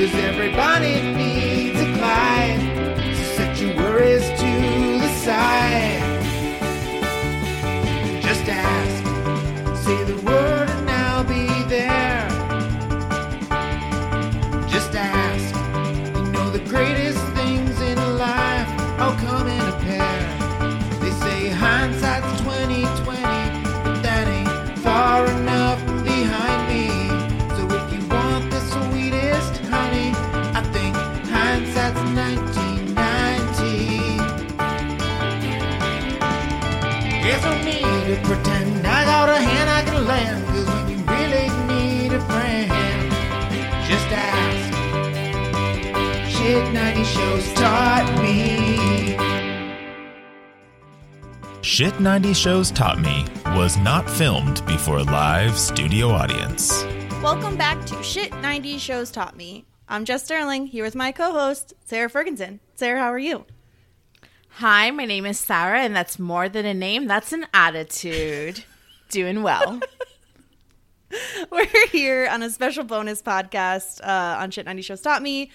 Cause everybody needs a Clyde. So set your worries to the side. Pretend I got a hand I can lend, cause when you really need a friend, just ask. Shit 90 shows taught me. Shit 90 Shows Taught Me was not filmed before a live studio audience. Welcome back to Shit 90 Shows Taught Me. I'm Jess Sterling, here with my co host, Sarah Ferguson. Sarah, how are you? Hi, my name is Sarah, and that's more than a name, that's an attitude. Doing well. We're here on a special bonus podcast uh, on Shit 90 Shows Taught Me.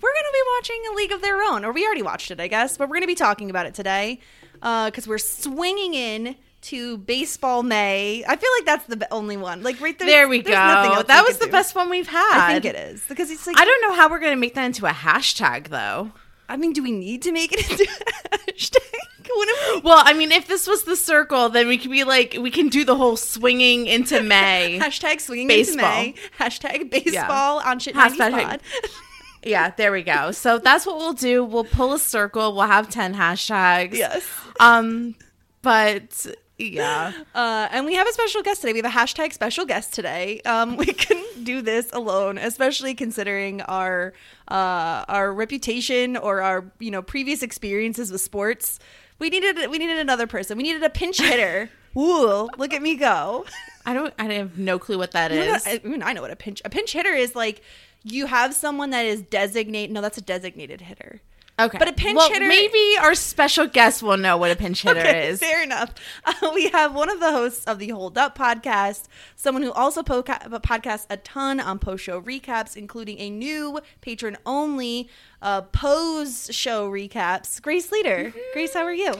We're going to be watching A League of Their Own, or we already watched it, I guess, but we're going to be talking about it today because we're swinging in to Baseball May. I feel like that's the only one. Like, right there. there we go. That was the do. best one we've had. I think it is because it's like I don't know how we're going to make that into a hashtag, though. I mean, do we need to make it into a hashtag? What if we Well, I mean, if this was the circle, then we could be like, we can do the whole swinging into May. Hashtag swinging Baseball. into May. Hashtag baseball on shit Hashtag- yeah, there we go. So that's what we'll do. We'll pull a circle. We'll have 10 hashtags. yes. Um, but yeah. Uh, and we have a special guest today. We have a hashtag special guest today. Um, we couldn't do this alone, especially considering our uh, our reputation or our you know previous experiences with sports. We needed we needed another person. We needed a pinch hitter. Ooh, look at me go! I don't, I have no clue what that You is. what- I mean, I know what a pinch a pinch hitter is. Like you have someone that is designated. No, that's a designated hitter. Okay. But a pinch well, hitter- Maybe our special guest will know what a pinch hitter Okay, is. Fair enough. Uh, we have one of the hosts of the Hold Up podcast, someone who also po- podcasts a ton on post show recaps, including a new Patreon only uh, post show recaps. Grace Leader. Grace, how are you?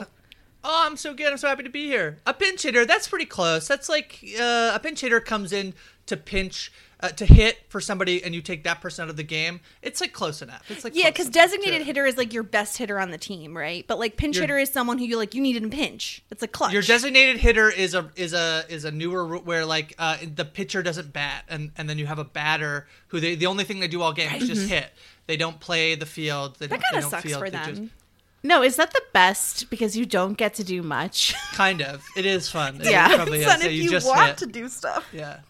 Oh, I'm so good. I'm so happy to be here. A pinch hitter, that's pretty close. That's like uh, a pinch hitter comes in to pinch, uh, to hit for somebody, and you take that person out of the game. It's like close enough. It's like Yeah, because designated to- hitter is like your best hitter on the team, right? But like pinch Your- hitter is someone who you like you need in a pinch. It's a clutch. Your designated hitter is a is a is a newer where like uh, the pitcher doesn't bat, and and then you have a batter who they the only thing they do all game is just hit. They don't play the field. They that kind of sucks field, for they just- them. No, is that the best because you don't get to do much? kind of. It is fun. It Yeah. probably is. Son, Yeah, if you, you, just want hit. to do stuff. Yeah.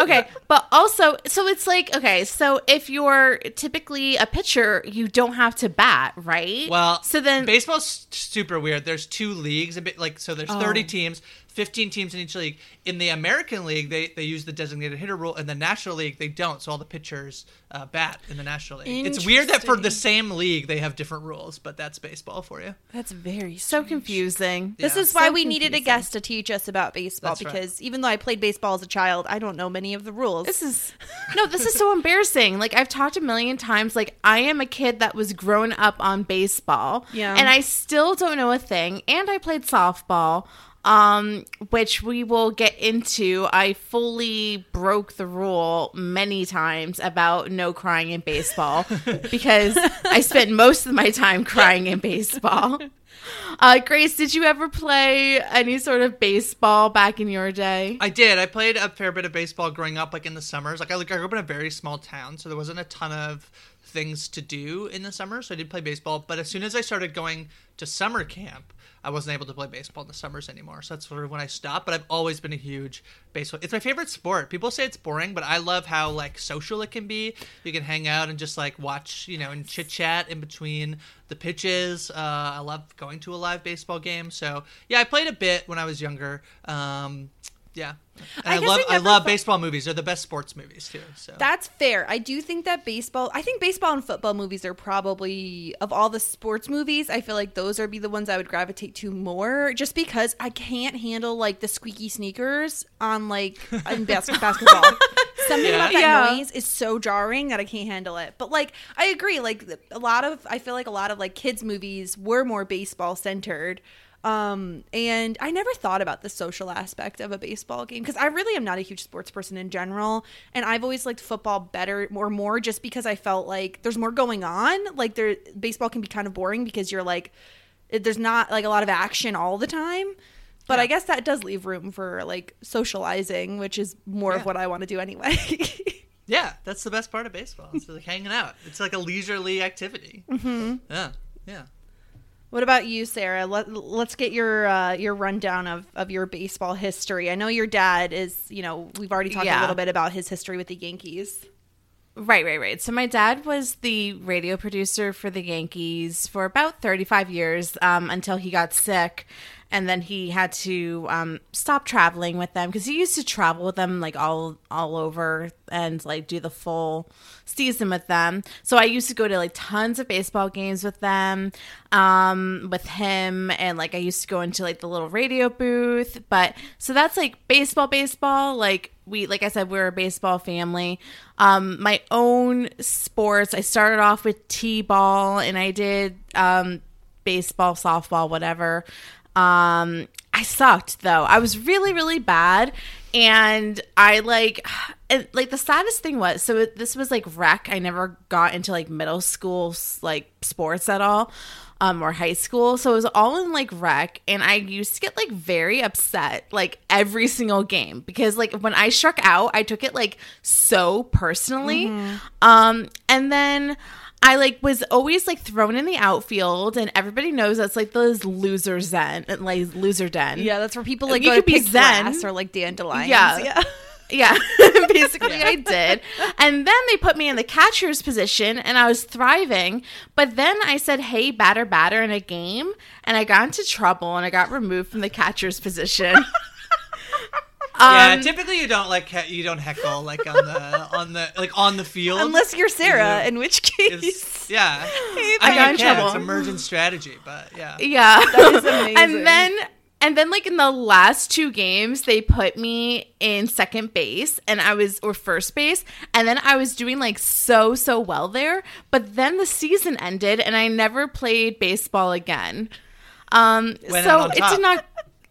Okay, but also, so it's like, okay, so if you're typically a pitcher, you don't have to bat, right? Well, so then, baseball's super weird. There's two leagues, a bit like so. There's 30 teams. 15 teams in each league. In the American League, they, they use the designated hitter rule. In the National League, they don't. So all the pitchers uh, bat in the National League. It's weird that for the same league, they have different rules, but that's baseball for you. That's very So confusing. This is why So we needed a guest to teach us about baseball That's right. because even though I played baseball as a child, I don't know many of the rules. This is no, this is so embarrassing. Like I've talked a million times. Like I am a kid that was grown up on baseball, Yeah. and I still don't know a thing. And I played softball, um, which we will get into. I fully broke the rule many times about no crying in baseball because I spent most of my time crying in baseball. Uh, Grace, did you ever play any sort of baseball back in your day? I did. I played a fair bit of baseball growing up, like in the summers. Like I, like, I grew up in a very small town, so there wasn't a ton of things to do in the summer. So I did play baseball. But as soon as I started going to summer camp, I wasn't able to play baseball in the summers anymore. So that's sort of when I stopped. But I've always been a huge baseball. It's my favorite sport. People say it's boring, but I love how like social it can be. You can hang out and just like watch, you know, and chit chat in between the pitches. Uh, I love going to a live baseball game. So yeah, I played a bit when I was younger. Um, yeah, and I I, love I I, love baseball movies. They're the best sports movies too. So That's fair. I do think that baseball. I think baseball and football movies are probably of all the sports movies. I feel like those are be the ones I would gravitate to more, just because I can't handle like the squeaky sneakers on like in bas- basketball. Something about that Yeah. noise is so jarring that I can't handle it. But like I agree. Like a lot of I feel like a lot of like kids movies were more baseball centered. Um, and I never thought about the social aspect of a baseball game because I really am not a huge sports person in general. And I've always liked football better or more just because I felt like there's more going on. Like there, baseball can be kind of boring because you're like, there's not like a lot of action all the time. But I guess that does leave room for like socializing, which is more of what I want to do anyway. yeah, that's the best part of baseball. It's like hanging out. It's like a leisurely activity. Mm-hmm. Yeah, yeah. What about you, Sarah? Let, let's get your uh, your rundown of, of your baseball history. I know your dad is, you know, we've already talked a little bit about his history with the Yankees. Right, right, right. So my dad was the radio producer for the Yankees for about 35 years um, until he got sick. And then he had to um, stop traveling with them because he used to travel with them like all all over and like do the full season with them. So I used to go to like tons of baseball games with them, um, with him, and like I used to go into like the little radio booth. But so that's like baseball, baseball. Like we, like I said, we're a baseball family. Um, my own sports. I started off with t-ball, and I did um, baseball, softball, whatever. Um, I sucked though. I was really, really bad. And I like, and, like the saddest thing was, so it, this was like rec. I never got into like middle school like sports at all, um, or high school. So it was all in like rec. And I used to get like very upset like every single game because like when I struck out, I took it like so personally. Um, and then I like was always like thrown in the outfield, and everybody knows that's like those loser zen, like loser den. Yeah, that's where people like You could be zen. or like dandelions. Yeah. yeah. Yeah, basically I did. And then they put me in the catcher's position and I was thriving. But then I said, hey, batter, batter in a game. And I got into trouble and I got removed from the catcher's position. yeah, Um, typically you don't like he- you don't heckle like on the on the like on the field Unless you're Sarah, Is- in which is- case. yeah. I I got mean, in yeah, trouble. It's emergent strategy, but yeah. Yeah. is amazing. and then and then like in the last two games they put me in second base and I was or first base and then I was doing like so so well there, but then the season ended and I never played baseball again. Um Went so on it top. did not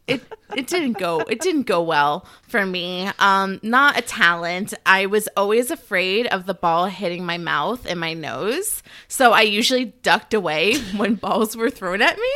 it it didn't go it didn't go well for me. Um not a talent. I was always afraid of the ball hitting my mouth and my nose. So i usually ducked away when balls were thrown at me.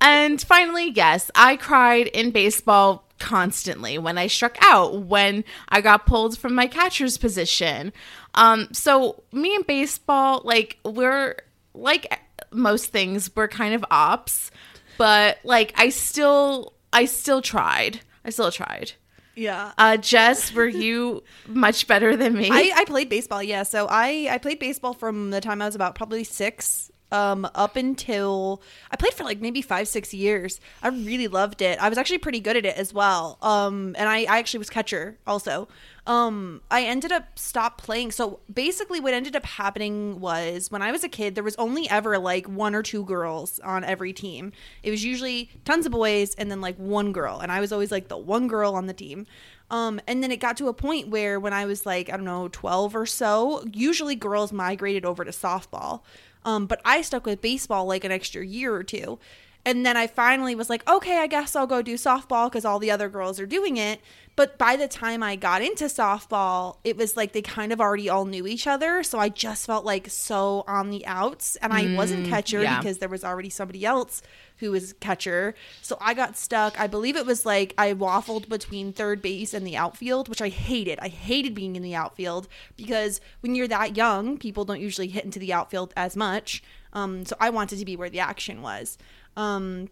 And finally yes i cried in baseball constantly when i struck out when i got pulled from my catcher's position. Um so me and baseball like we're like most things we're kind of ops. But like I still I still tried. I still tried. yeah. Uh Jess, were you much better than me? I, I played baseball, yeah. So I, I played baseball from the time I was about probably six um, up until I played for like maybe five, six years. I really loved it. I was actually pretty good at it as well. Um, and I, I actually was catcher also. Um, I ended up stop playing. So basically, what ended up happening was when I was a kid, there was only ever like one or two girls on every team. It was usually tons of boys and then like one girl, and I was always like the one girl on the team. Um, and then it got to a point where when I was like, I don't know, 12 or so, usually girls migrated over to softball. Um, but I stuck with baseball like an extra year or two. And then I finally was like, okay, I guess I'll go do softball because all the other girls are doing it. But by the time I got into softball, it was like they kind of already all knew each other. So I just felt like so on the outs. And I wasn't catcher yeah. because there was already somebody else who was catcher. So I got stuck. I believe it was like I waffled between third base and the outfield, which I hated. I hated being in the outfield because when you're that young, people don't usually hit into the outfield as much. Um, so I wanted to be where the action was. Um,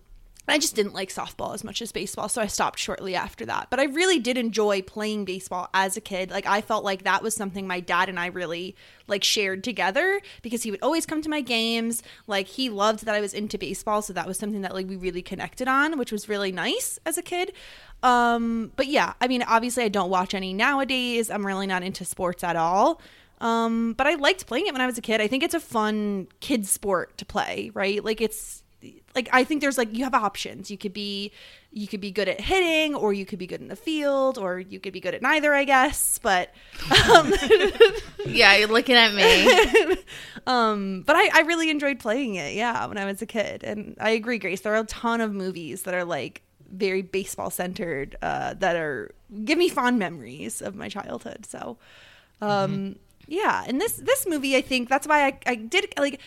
I just didn't like softball as much as baseball, so I stopped shortly after that. But I really did enjoy playing baseball as a kid. Like I felt like that was something my dad and I really like shared together because he would always come to my games. Like he loved that I was into baseball, so that was something that like we really connected on, which was really nice as a kid. Um, but yeah, I mean, obviously I don't watch any nowadays. I'm really not into sports at all. Um, but I liked playing it when I was a kid. I think it's a fun kid sport to play, right? Like it's like I think there's like you have options. You could be you could be good at hitting or you could be good in the field or you could be good at neither, I guess. But um, Yeah, you're looking at me. um but I, I really enjoyed playing it, yeah, when I was a kid. And I agree, Grace, there are a ton of movies that are like very baseball centered, uh, that are give me fond memories of my childhood. So um yeah, and this this movie I think that's why I, I did like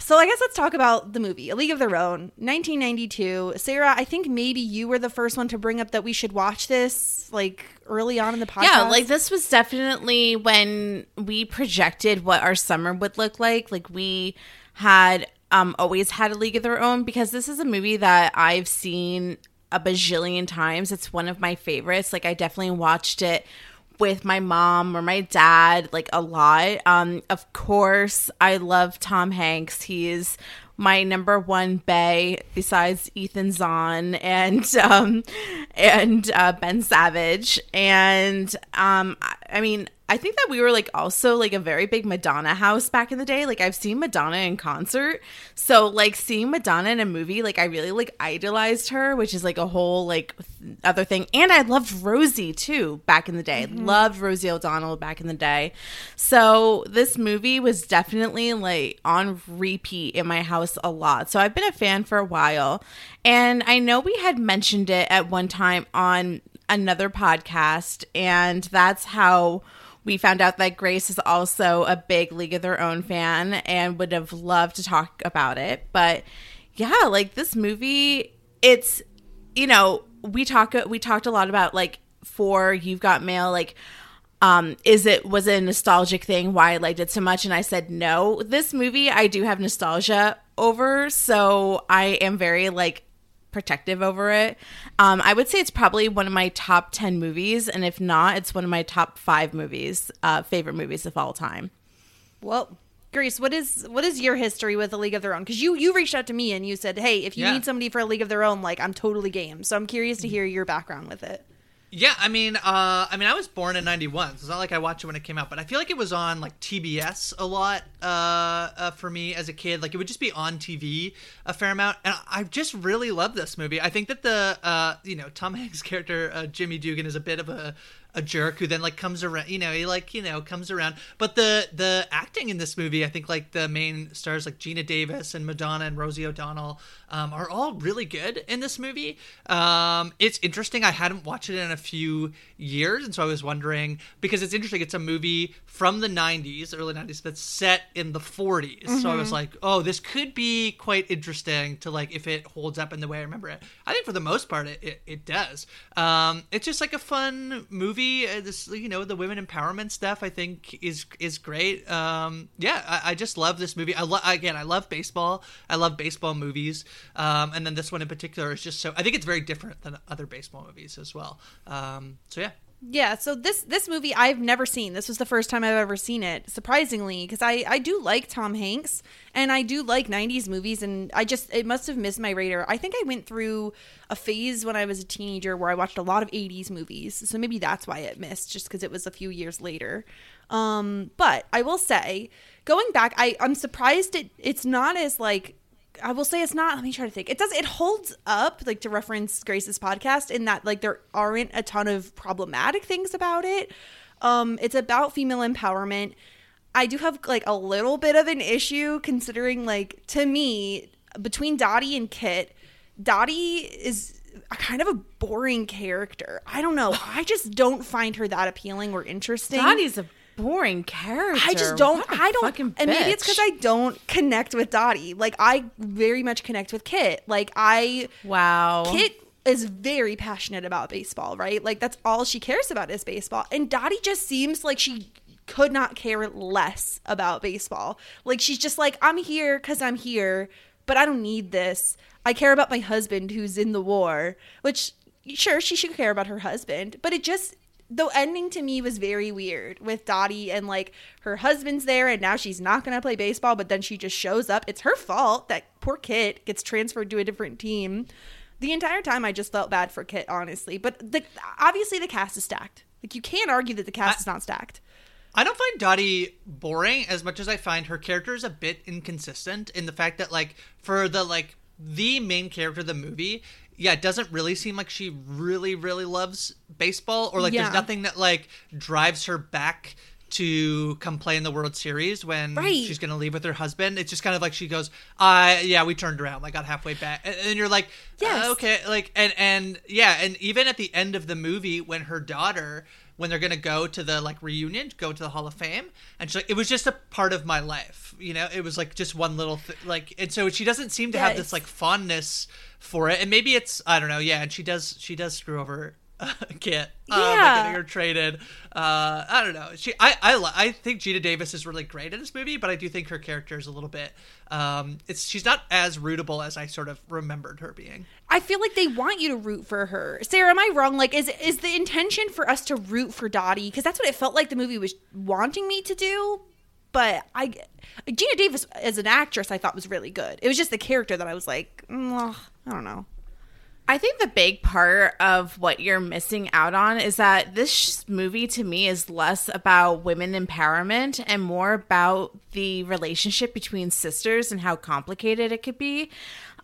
so I guess let's talk about the movie, A League of Their Own, 1992. Sarah, I think maybe you were the first one to bring up that we should watch this like early on in the podcast. Yeah, like this was definitely when we projected what our summer would look like. Like we had um always had a league of their own because this is a movie that I've seen a bajillion times. It's one of my favorites. Like I definitely watched it with my mom or my dad like a lot. Um of course, I love Tom Hanks. He's my number one bay besides Ethan Zahn and um and uh, Ben Savage and um I- mean I think that we were like also like a very big Madonna house back in the day. Like I've seen Madonna in concert. So like seeing Madonna in a movie, like I really like idolized her, which is like a whole like th- other thing. And I loved Rosie too back in the day. Mm-hmm. Loved Rosie O'Donnell back in the day. So this movie was definitely like on repeat in my house a lot. So I've been a fan for a while. And I know we had mentioned it at one time on another podcast and that's how we found out that Grace is also a big League of Their Own fan and would have loved to talk about it. But yeah, like this movie, it's you know we talk we talked a lot about like for You've Got Mail, like um is it was it a nostalgic thing why I liked it so much and I said no. This movie I do have nostalgia over, so I am very like protective over it. Um, I would say it's probably one of my top 10 movies, and if not, it's one of my top five movies, uh, favorite movies of all time. Well, Grace, what is what is your history with A League of Their Own? Because you you reached out to me and you said, "Hey, if you Yeah. need somebody for A League of Their Own, like I'm totally game." So I'm curious to hear your background with it. Yeah, I mean, uh, I mean, I was born in '91, so it's not like I watched it when it came out, but I feel like it was on like TBS a lot uh, uh, for me as a kid. Like it would just be on TV a fair amount, and I just really love this movie. I think that the uh, you know Tom Hanks' character uh, Jimmy Dugan is a bit of a a jerk who then like comes around you know he like you know comes around. But the the acting in this movie i think like the main stars like Geena Davis and madonna and rosie o'donnell um, are all really good in this movie. Um, it's interesting i hadn't watched it in a few years and so i was wondering because it's interesting it's a movie from the 90s early 90s that's set in the 40s so i was like oh this could be quite interesting to like if it holds up in the way i remember it. I think for the most part it, it, it does. Um, it's just like a fun movie uh, this you know the women empowerment stuff i think is is great. Um, yeah I, I just love this movie. I love again i love baseball. I love baseball movies. Um, and then this one in particular is just so i think it's very different than other baseball movies as well. Um, so yeah Yeah, so this this movie I've never seen. This was the first time I've ever seen it. Surprisingly, because I I do like Tom Hanks and I do like '90s movies, and I just it must have missed my radar. I think I went through a phase when I was a teenager where I watched a lot of '80s movies, so maybe that's why it missed, just because it was a few years later. Um, but I will say, going back, I I'm surprised it it's not as like I will say it's not. Let me try to think. It does. It holds up, like to reference Grace's podcast, in that like there aren't a ton of problematic things about it. Um, it's about female empowerment. I do have like a little bit of an issue considering, like, to me, between Dottie and Kit, Dottie is a kind of a boring character. I don't know. I just don't find her that appealing or interesting. Dottie's a boring character. I just don't. I don't. And maybe it's because I don't connect with Dottie. Like I very much connect with Kit. Like I Wow. Kit is very passionate about baseball, right? Like that's all she cares about is baseball. And Dottie just seems like she could not care less about baseball. Like she's just like I'm here cuz I'm here, but I don't need this. I care about my husband who's in the war, which sure she should care about her husband, but it just the ending to me was very weird with Dottie and like her husband's there and now she's not going to play baseball but then she just shows up. It's her fault that poor Kit gets transferred to a different team. The entire time I just felt bad for Kit honestly, but the obviously the cast is stacked. Like you can't argue that the cast I- is not stacked. I don't find Dottie boring as much as I find her character is a bit inconsistent in the fact that like for the like the main character of the movie, yeah, it doesn't really seem like she really really loves baseball or like Yeah. there's nothing that like drives her back to come play in the World Series when Right. she's going to leave with her husband. It's just kind of like she goes, "I yeah, we turned around. I got halfway back." And, and you're like, Yes. "Uh, okay, like and and yeah, and even at the end of the movie when her daughter when they're gonna go to the like reunion, go to the Hall of Fame, and she's like, it was just a part of my life, you know. It was like just one little th- like, and so she doesn't seem to Yeah, have this like fondness for it, and maybe it's I don't know, yeah. And she does she does screw over Kit, uh, Yeah. getting her traded. Uh, I don't know. She I I I think Geena Davis is really great in this movie, but I do think her character is a little bit um, it's she's not as rootable as I sort of remembered her being. I feel like they want you to root for her. Sarah, am I wrong? Like, is is the intention for us to root for Dottie? Because that's what it felt like the movie was wanting me to do. But I, Geena Davis as an actress, I thought was really good. It was just the character that I was like, mm, I don't know. I think the big part of what you're missing out on is that this movie to me is less about women empowerment and more about the relationship between sisters and how complicated it could be.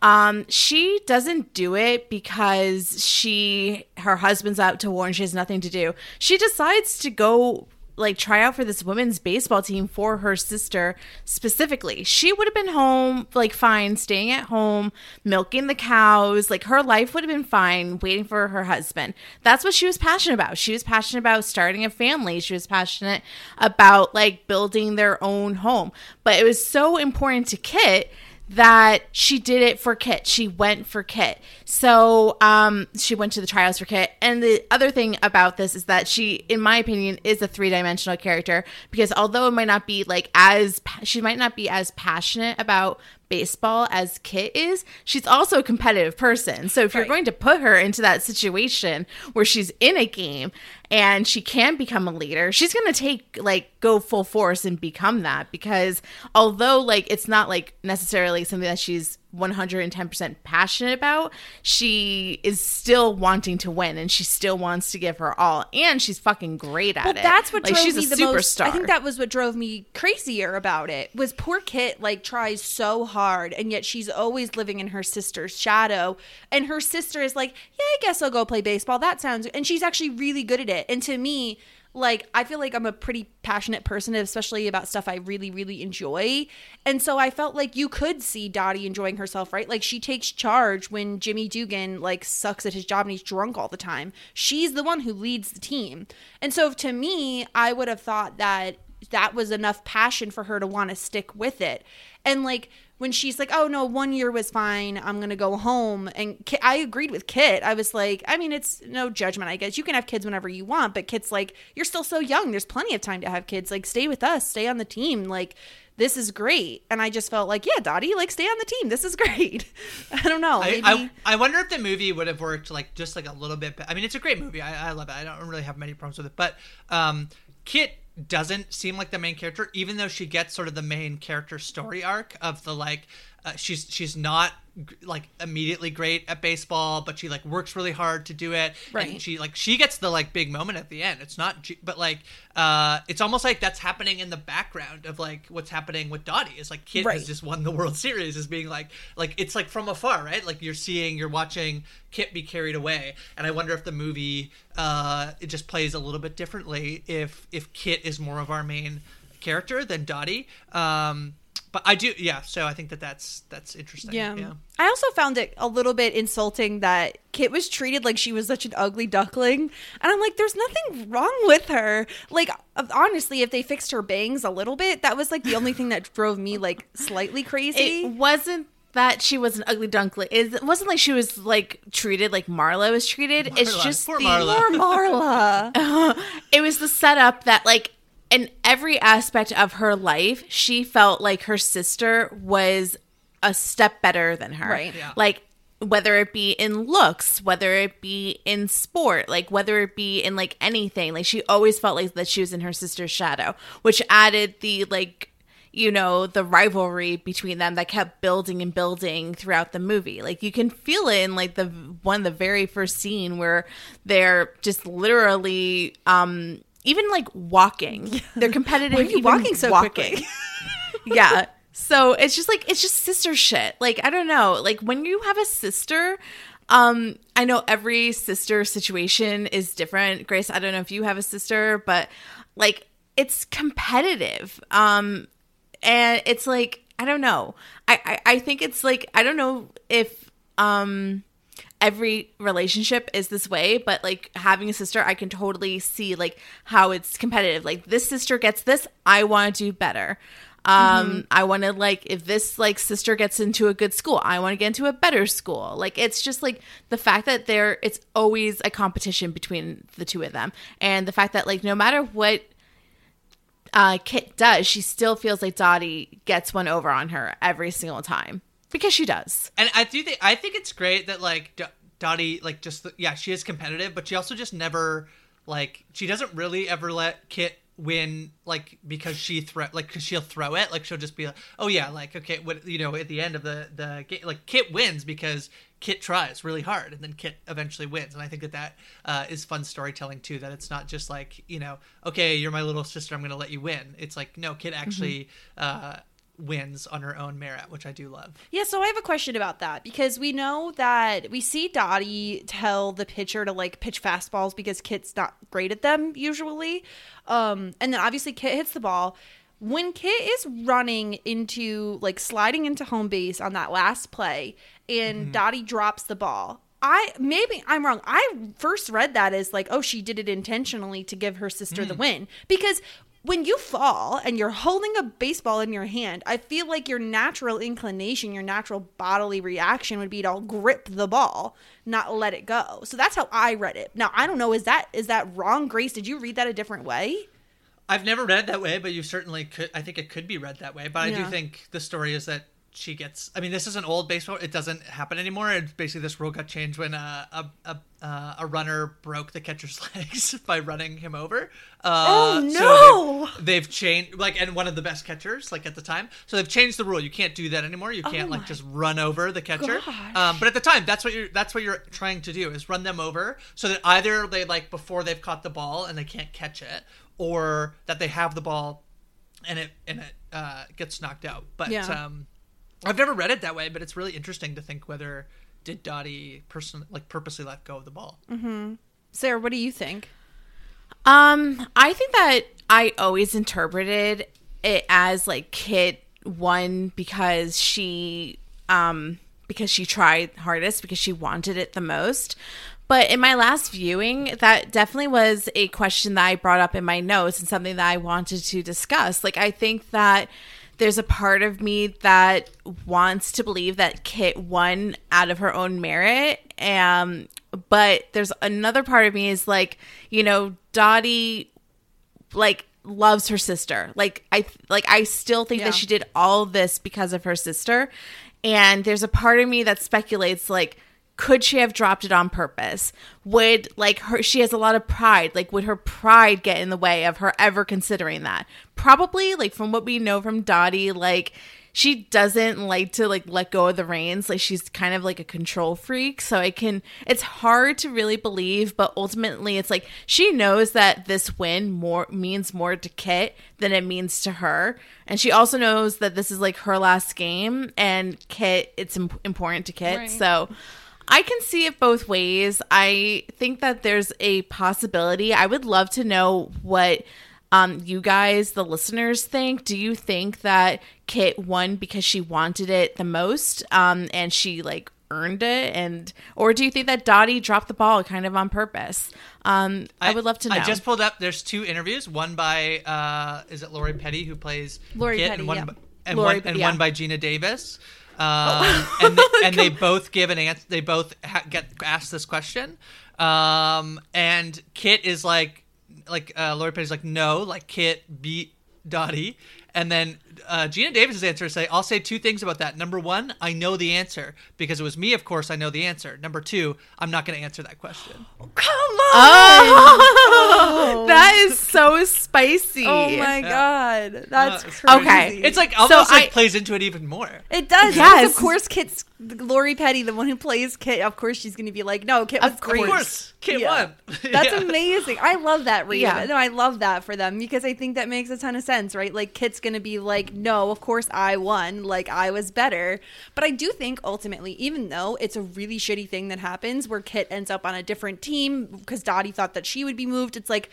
Um, she doesn't do it because she her husband's out to war and she has nothing to do. She decides to go like try out for this women's baseball team for her sister specifically. She would have been home like fine, staying at home, milking the cows. Like her life would have been fine waiting for her husband. That's what she was passionate about. She was passionate about starting a family. She was passionate about like building their own home. But it was so important to Kit that she did it for Kit. She went for Kit. So um, she went to the trials for Kit. And the other thing about this is that she, in my opinion, is a three dimensional character because although it might not be like as, she might not be as passionate about baseball as Kit is, she's also a competitive person. So if you're going to put her into that situation where she's in a game and she can become a leader, she's going to take like go full force and become that because although like it's not like necessarily something that she's 110% passionate about, she is still wanting to win and she still wants to give her all and she's fucking great at Well, it. that's what like, drove she's me a the superstar. most. I think that was what drove me crazier about it. Was poor Kit like tries so hard, and yet she's always living in her sister's shadow. And her sister is like, "Yeah, I guess I'll go play baseball. That sounds." And she's actually really good at it. And to me, like I feel like I'm a pretty passionate person, especially about stuff I really, really enjoy. And so I felt like you could see Dottie enjoying herself, right? Like she takes charge when Jimmy Dugan like sucks at his job and he's drunk all the time. She's the one who leads the team. And so to me, I would have thought that that was enough passion for her to want to stick with it. And like when she's like, "Oh no, one year was fine. I'm gonna go home," and Kit, I agreed with Kit. I was like, I mean, it's no judgment. I guess you can have kids whenever you want, but Kit's like, "You're still so young. There's plenty of time to have kids. Like, stay with us. Stay on the team. Like." This is great, and I just felt like, yeah, Dottie, like stay on the team. This is great. I don't know. I, I, I wonder if the movie would have worked like just like a little bit. I mean, it's a great movie. I, I love it. I don't really have many problems with it. But um, Kit doesn't seem like the main character, even though she gets sort of the main character story arc of the like. Uh, she's she's not like immediately great at baseball, but she like works really hard to do it. Right. And she like she gets the like big moment at the end. It's not, but like uh, it's almost like that's happening in the background of like what's happening with Dottie. Is like Kit Right. has just won the World Series is being like like it's like from afar, right? Like you're seeing, you're watching Kit be carried away, and I wonder if the movie uh, it just plays a little bit differently if if Kit is more of our main character than Dottie. Um, but I do, yeah. So I think that that's that's interesting. Yeah. yeah. I also found it a little bit insulting that Kit was treated like she was such an ugly duckling. And I'm like, there's nothing wrong with her. Like, honestly, if they fixed her bangs a little bit, that was like the only thing that drove me like slightly crazy. It wasn't that she was an ugly dunkling. It wasn't like she was like treated like Marla was treated. it's just Poor the Marla. Poor Marla. it was the setup that like in every aspect of her life, she felt like her sister was a step better than her. Right. Yeah. Like whether it be in looks, whether it be in sport, like whether it be in like anything, like she always felt like that she was in her sister's shadow, which added the like you know the rivalry between them that kept building and building throughout the movie like you can feel it in like the one the very first scene where they're just literally um even like walking. They're competitive Why are you walking so quickly? yeah. So it's just like it's just sister shit. Like i don't know. Like when you have a sister um i know every sister situation is different. Grace i don't know if you have a sister but like it's competitive. Um and it's like i don't know. I i, I think it's like i don't know if um every relationship is this way but like having a sister i can totally see like how it's competitive. Like this sister gets this i want to do better. Um i want to like if this like sister gets into a good school i want to get into a better school. Like it's just like the fact that there it's always a competition between the two of them. And the fact that like no matter what uh kit does she still feels like dottie gets one over on her every single time. Because she does. And I do think I think it's great that like Dottie like just yeah she is competitive, but she also just never like she doesn't really ever let Kit win like because she threat like cause she'll throw it. Like she'll just be like oh yeah like okay what you know at the end of the the game like Kit wins because Kit tries really hard and then Kit eventually wins and I think that that uh, is fun storytelling too that it's not just like you know okay you're my little sister I'm gonna let you win. It's like no Kit actually uh, wins on her own merit which I do love Yeah, so I have a question about that because we know that we see Dottie tell the pitcher to like pitch fastballs because Kit's not great at them usually. Um, and then obviously Kit hits the ball. When Kit is running into like sliding into home base on that last play and Dottie drops the ball. I maybe I'm wrong. I first read that as like, oh, she did it intentionally to give her sister the win. Because when you fall and you're holding a baseball in your hand, I feel like your natural inclination, your natural bodily reaction would be to grip the ball, not let it go. So that's how I read it. Now I don't know is that is that wrong, Grace? Did you read that a different way? I've never read that way, but you certainly could. I think it could be read that way. But I do think the story is that she gets. I mean, this is an old baseball. It doesn't happen anymore. And basically this rule got changed when uh, a a uh, a runner broke the catcher's legs by running him over. Uh, Oh, so no! they've, they've changed like and one of the best catchers like at the time. So they've changed the rule. You can't do that anymore. You can't like Oh my just run over the catcher. Um, but at the time, that's what you're that's what you're trying to do is run them over so that either they like before they've caught the ball and they can't catch it, or that they have the ball and it and it uh, gets knocked out. But Yeah. um, I've never read it that way. But it's really interesting to think whether did Dottie person like purposely let go of the ball. Sarah, what do you think? Um, I think that I always interpreted it as like Kit won because she um because she tried hardest because she wanted it the most. But in my last viewing, that definitely was a question that I brought up in my notes and something that I wanted to discuss. Like, I think that there's a part of me that wants to believe that Kit won out of her own merit. Um, but there's another part of me is like, you know, Dottie, like, loves her sister. Like I like I still think Yeah. that she did all this because of her sister. And there's a part of me that speculates like could she have dropped it on purpose? Would like her she has a lot of pride. Like would her pride get in the way of her ever considering that? Probably like from what we know from Dottie like she doesn't like to like let go of the reins like she's kind of like a control freak so i can it's hard to really believe but ultimately it's like she knows that this win more means more to kit than it means to her and she also knows that this is like her last game and kit it's im- important to kit Right. so I can see it both ways. I think that there's a possibility. I would love to know what um, you guys, the listeners, think. Do you think that Kit won because she wanted it the most, um, and she like earned it, and or do you think that Dottie dropped the ball kind of on purpose? Um, I, would love to know. I just pulled up. There's two interviews. One by uh, is it Lori Petty who plays Lori Kit, Petty, and one yeah. by, and Lori- one and yeah. one by Geena Davis. Um, and they, and they both give an answer. They both ha- get asked this question. Um, and Kit is like, like uh, Lori Petty's like, no, like Kit beat Dottie. And then uh, Geena Davis's answer is say, I'll say two things about that. Number one, I know the answer because it was me. Of course, I know the answer. Number two, I'm not going to answer that question. Come Oh, that is so spicy. Oh my god, that's Uh, crazy. Okay. It's like So almost like I- plays into it even more. It does. Yes. Yes. Of course, Kit's Lori Petty, the one who plays Kit. Of course, she's going to be like, "No, Kit was Of great." Of course, Kit Yeah. won. That's Yeah. amazing. I love that read. Yeah. No, I love that for them because I think that makes a ton of sense, right? Like Kit's gonna be like, no, of course I won. Like I was better. But I do think ultimately, even though it's a really shitty thing that happens where Kit ends up on a different team because Dottie thought that she would be moved, it's like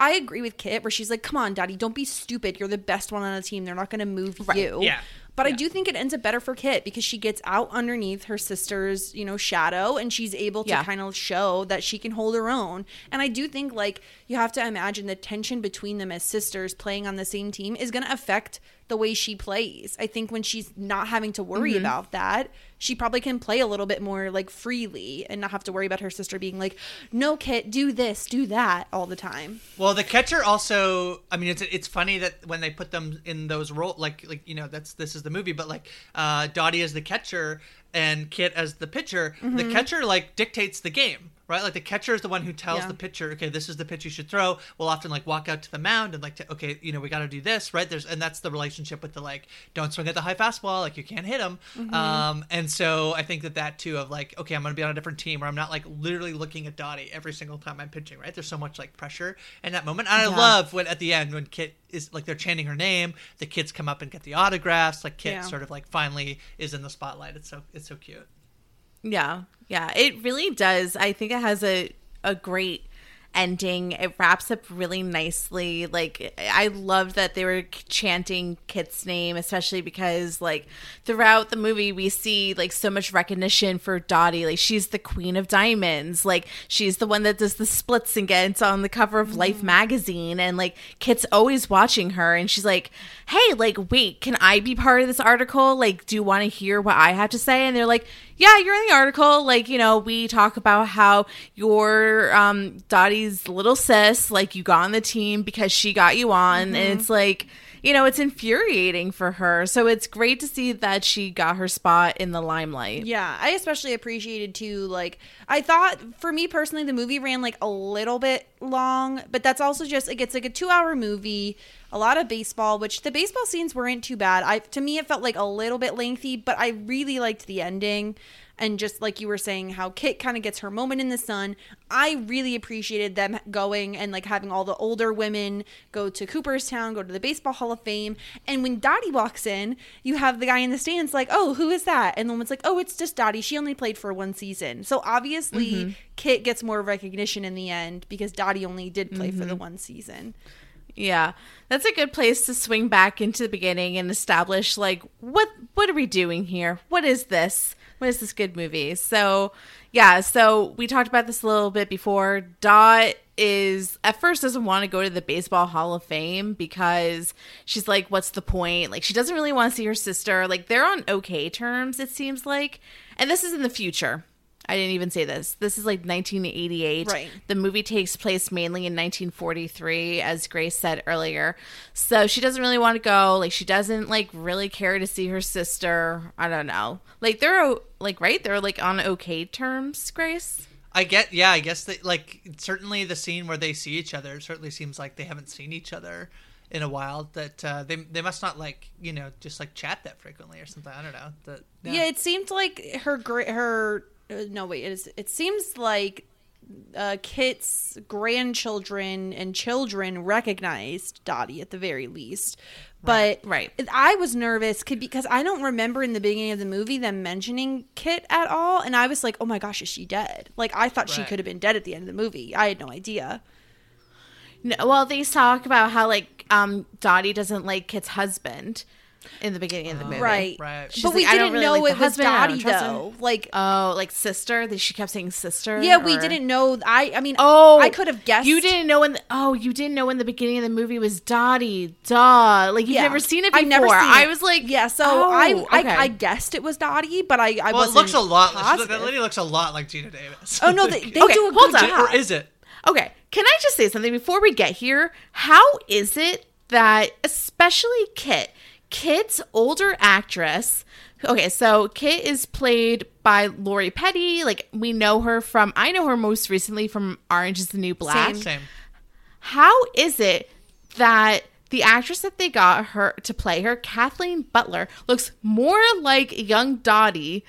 I agree with Kit where she's like, Come on, Dottie, don't be stupid. You're the best one on the team. They're not gonna move you. Yeah. But I do think it ends up better for Kit because she gets out underneath her sister's, you know, shadow and she's able to Yeah. kind of show that she can hold her own. And I do think like you have to imagine the tension between them as sisters playing on the same team is going to affect the way she plays. I think when she's not having to worry Mm-hmm. about that, she probably can play a little bit more like freely and not have to worry about her sister being like, "No, Kit, do this, do that" all the time. Well, the catcher also. I mean, it's it's funny that when they put them in those role, like like you know, that's this is the movie, but like uh, Dottie as the catcher and Kit as the pitcher, the catcher like dictates the game. Right, like the catcher is the one who tells Yeah. the pitcher, okay, this is the pitch you should throw. We'll often like walk out to the mound and like, to, okay, you know, we got to do this, right? There's and that's the relationship with the like, don't swing at the high fastball, like you can't hit him. Um, and so I think that that too of like, okay, I'm going to be on a different team where I'm not like literally looking at Dottie every single time I'm pitching, right? There's so much like pressure in that moment. And I Yeah. love when at the end when Kit is like they're chanting her name, the kids come up and get the autographs. Like Kit Yeah. sort of like finally is in the spotlight. It's so it's so cute. Yeah, yeah, it really does. I think it has a a great ending. It wraps up really nicely. Like I love that they were chanting Kit's name, especially because like throughout the movie we see like so much recognition for Dottie. Like she's the queen of diamonds. Like she's the one that does the splits and gets on the cover of Life mm-hmm. magazine. And like Kit's always watching her, and she's like, "Hey, like wait, can I be part of this article? Like, do you want to hear what I have to say?" And they're like, yeah, you're in the article. Like, you know, we talk about how your um Dottie's little sis, like you got on the team because she got you on. And it's like, you know, it's infuriating for her. So it's great to see that she got her spot in the limelight. Yeah, I especially appreciated too. Like, I thought for me personally, the movie ran like a little bit long, but that's also just like it's like a two-hour movie, a lot of baseball, which the baseball scenes weren't too bad. I to me it felt like a little bit lengthy, but I really liked the ending. And just like you were saying, how Kit kind of gets her moment in the sun. I really appreciated them going and like having all the older women go to Cooperstown, go to the Baseball Hall of Fame. And when Dottie walks in, you have the guy in the stands like, oh, who is that? And the woman's like, oh, it's just Dottie. She only played for one season. So obviously, mm-hmm. Kit gets more recognition in the end because Dottie only did play for the mm-hmm. one season. Yeah. That's a good place to swing back into the beginning and establish like what what are we doing here? What is this? When is this good movie? So yeah, so we talked about this a little bit before. Dot is at first doesn't want to go to the baseball hall of fame because she's like what's the point? Like she doesn't really want to see her sister. Like they're on okay terms it seems like. And this is in the future. I didn't even say this. This is like 1988 Right. the movie takes place mainly in 1943 as grace said earlier. So she doesn't really want to go. Like she doesn't like really care to see her sister. I don't know. Like they're like right they're like on okay terms grace I get, yeah, I guess that like certainly the scene where they see each other it certainly seems like they haven't seen each other in a while. That uh, they they must not like you know just like chat that frequently or something. I don't know. That Yeah, it seemed like her gra- her uh, no wait, it is it seems like uh, Kit's grandchildren and children recognized Dottie at the very least. But Right. I was nervous because I don't remember in the beginning of the movie them mentioning Kit at all, and I was like, "Oh my gosh, is she dead?" Like I thought she could have been dead at the end of the movie. I had no idea. No, well, they talk about how like um Dottie doesn't like Kit's husband in the beginning of the movie. Right, Right. She's but we like, "I don't didn't really know like it was husband, I Dottie trust him." though. Like Oh, like sister. That she kept saying sister. Yeah, we didn't know. I I mean, Oh, I could have guessed. You didn't know when. The, oh, you didn't know when the beginning of the movie was Dottie. Duh. Like you've Yeah. never seen it before. I've never seen I was like, yeah. So oh, I, I okay. I guessed it was Dottie, but I I well, it wasn't. looks a lot. Positive. That lady looks a lot like Geena Davis. Oh no, they, they Okay, do a hold good on. job. or is it? Okay, can I just say something before we get here? How is it that, especially Kit, Kit's older actress, okay, so Kit is played by Lori Petty. Like, we know her from, I know her most recently from Orange is the New Black. Same. Same. How is it that the actress that they got her to play her, Kathleen Butler, looks more like young Dottie,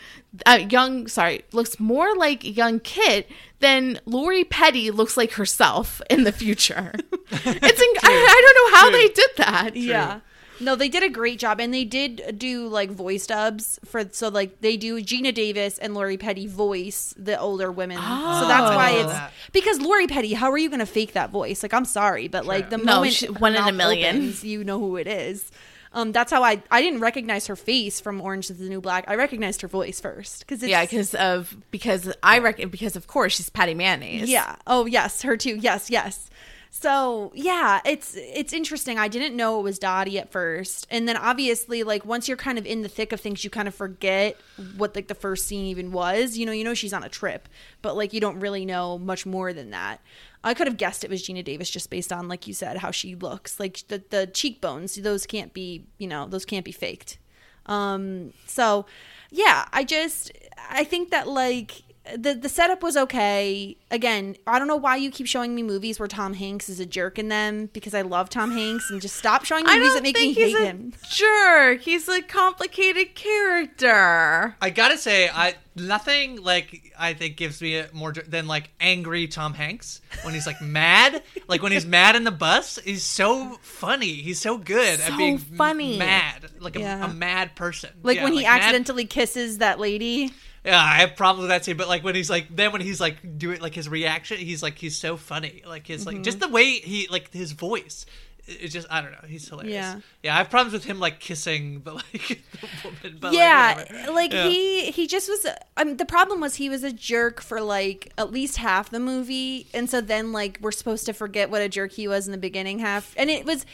uh, young sorry, looks more like young Kit than Lori Petty looks like herself in the future. it's I, I don't know how they did that. Yeah. No, they did a great job, and they did do like voice dubs for. So like they do Geena Davis and Lori Petty voice the older women. so that's Oh. why it's that. because Lori Petty. How are you going to fake that voice? Like I'm sorry, but like the No, moment she- one in a mouth million. opens, you know who it is. Um, that's how I I didn't recognize her face from Orange is the New Black. I recognized her voice first because Yeah, because of because I reckon because of course she's Patty Mayonnaise. Yeah. Oh, yes, her too. Yes, yes. So yeah, it's it's interesting. I didn't know it was Dottie at first, and then obviously, like once you're kind of in the thick of things, you kind of forget what like the first scene even was. You know, you know she's on a trip, but like you don't really know much more than that. I could have guessed it was Geena Davis just based on, like you said, how she looks. Like the the cheekbones, those can't be, you know, those can't be faked. Um, so yeah, I just I think that like the the setup was okay. Again, I don't know why you keep showing me movies where Tom Hanks is a jerk in them because I love Tom Hanks and just stop showing me movies don't that make me think he's hate a him. jerk. He's a complicated character. I gotta say, I nothing like I think gives me a more than like angry Tom Hanks when he's like mad. Like when he's mad in the bus, he's so funny. He's so good So at being funny. mad, like a, Yeah. a mad person. Like Yeah, when he mad- accidentally kisses that lady. Yeah, I have problems with that scene. But like when he's like, then when he's like doing like his reaction, he's like he's so funny. Like his like just the way he like his voice. it- It's just I don't know. He's hilarious. Yeah. yeah. I have problems with him like kissing the like the woman. But, yeah, like, like Yeah. he he just was. Um, the problem was he was a jerk for like at least half the movie, and so then like we're supposed to forget what a jerk he was in the beginning half, and it was.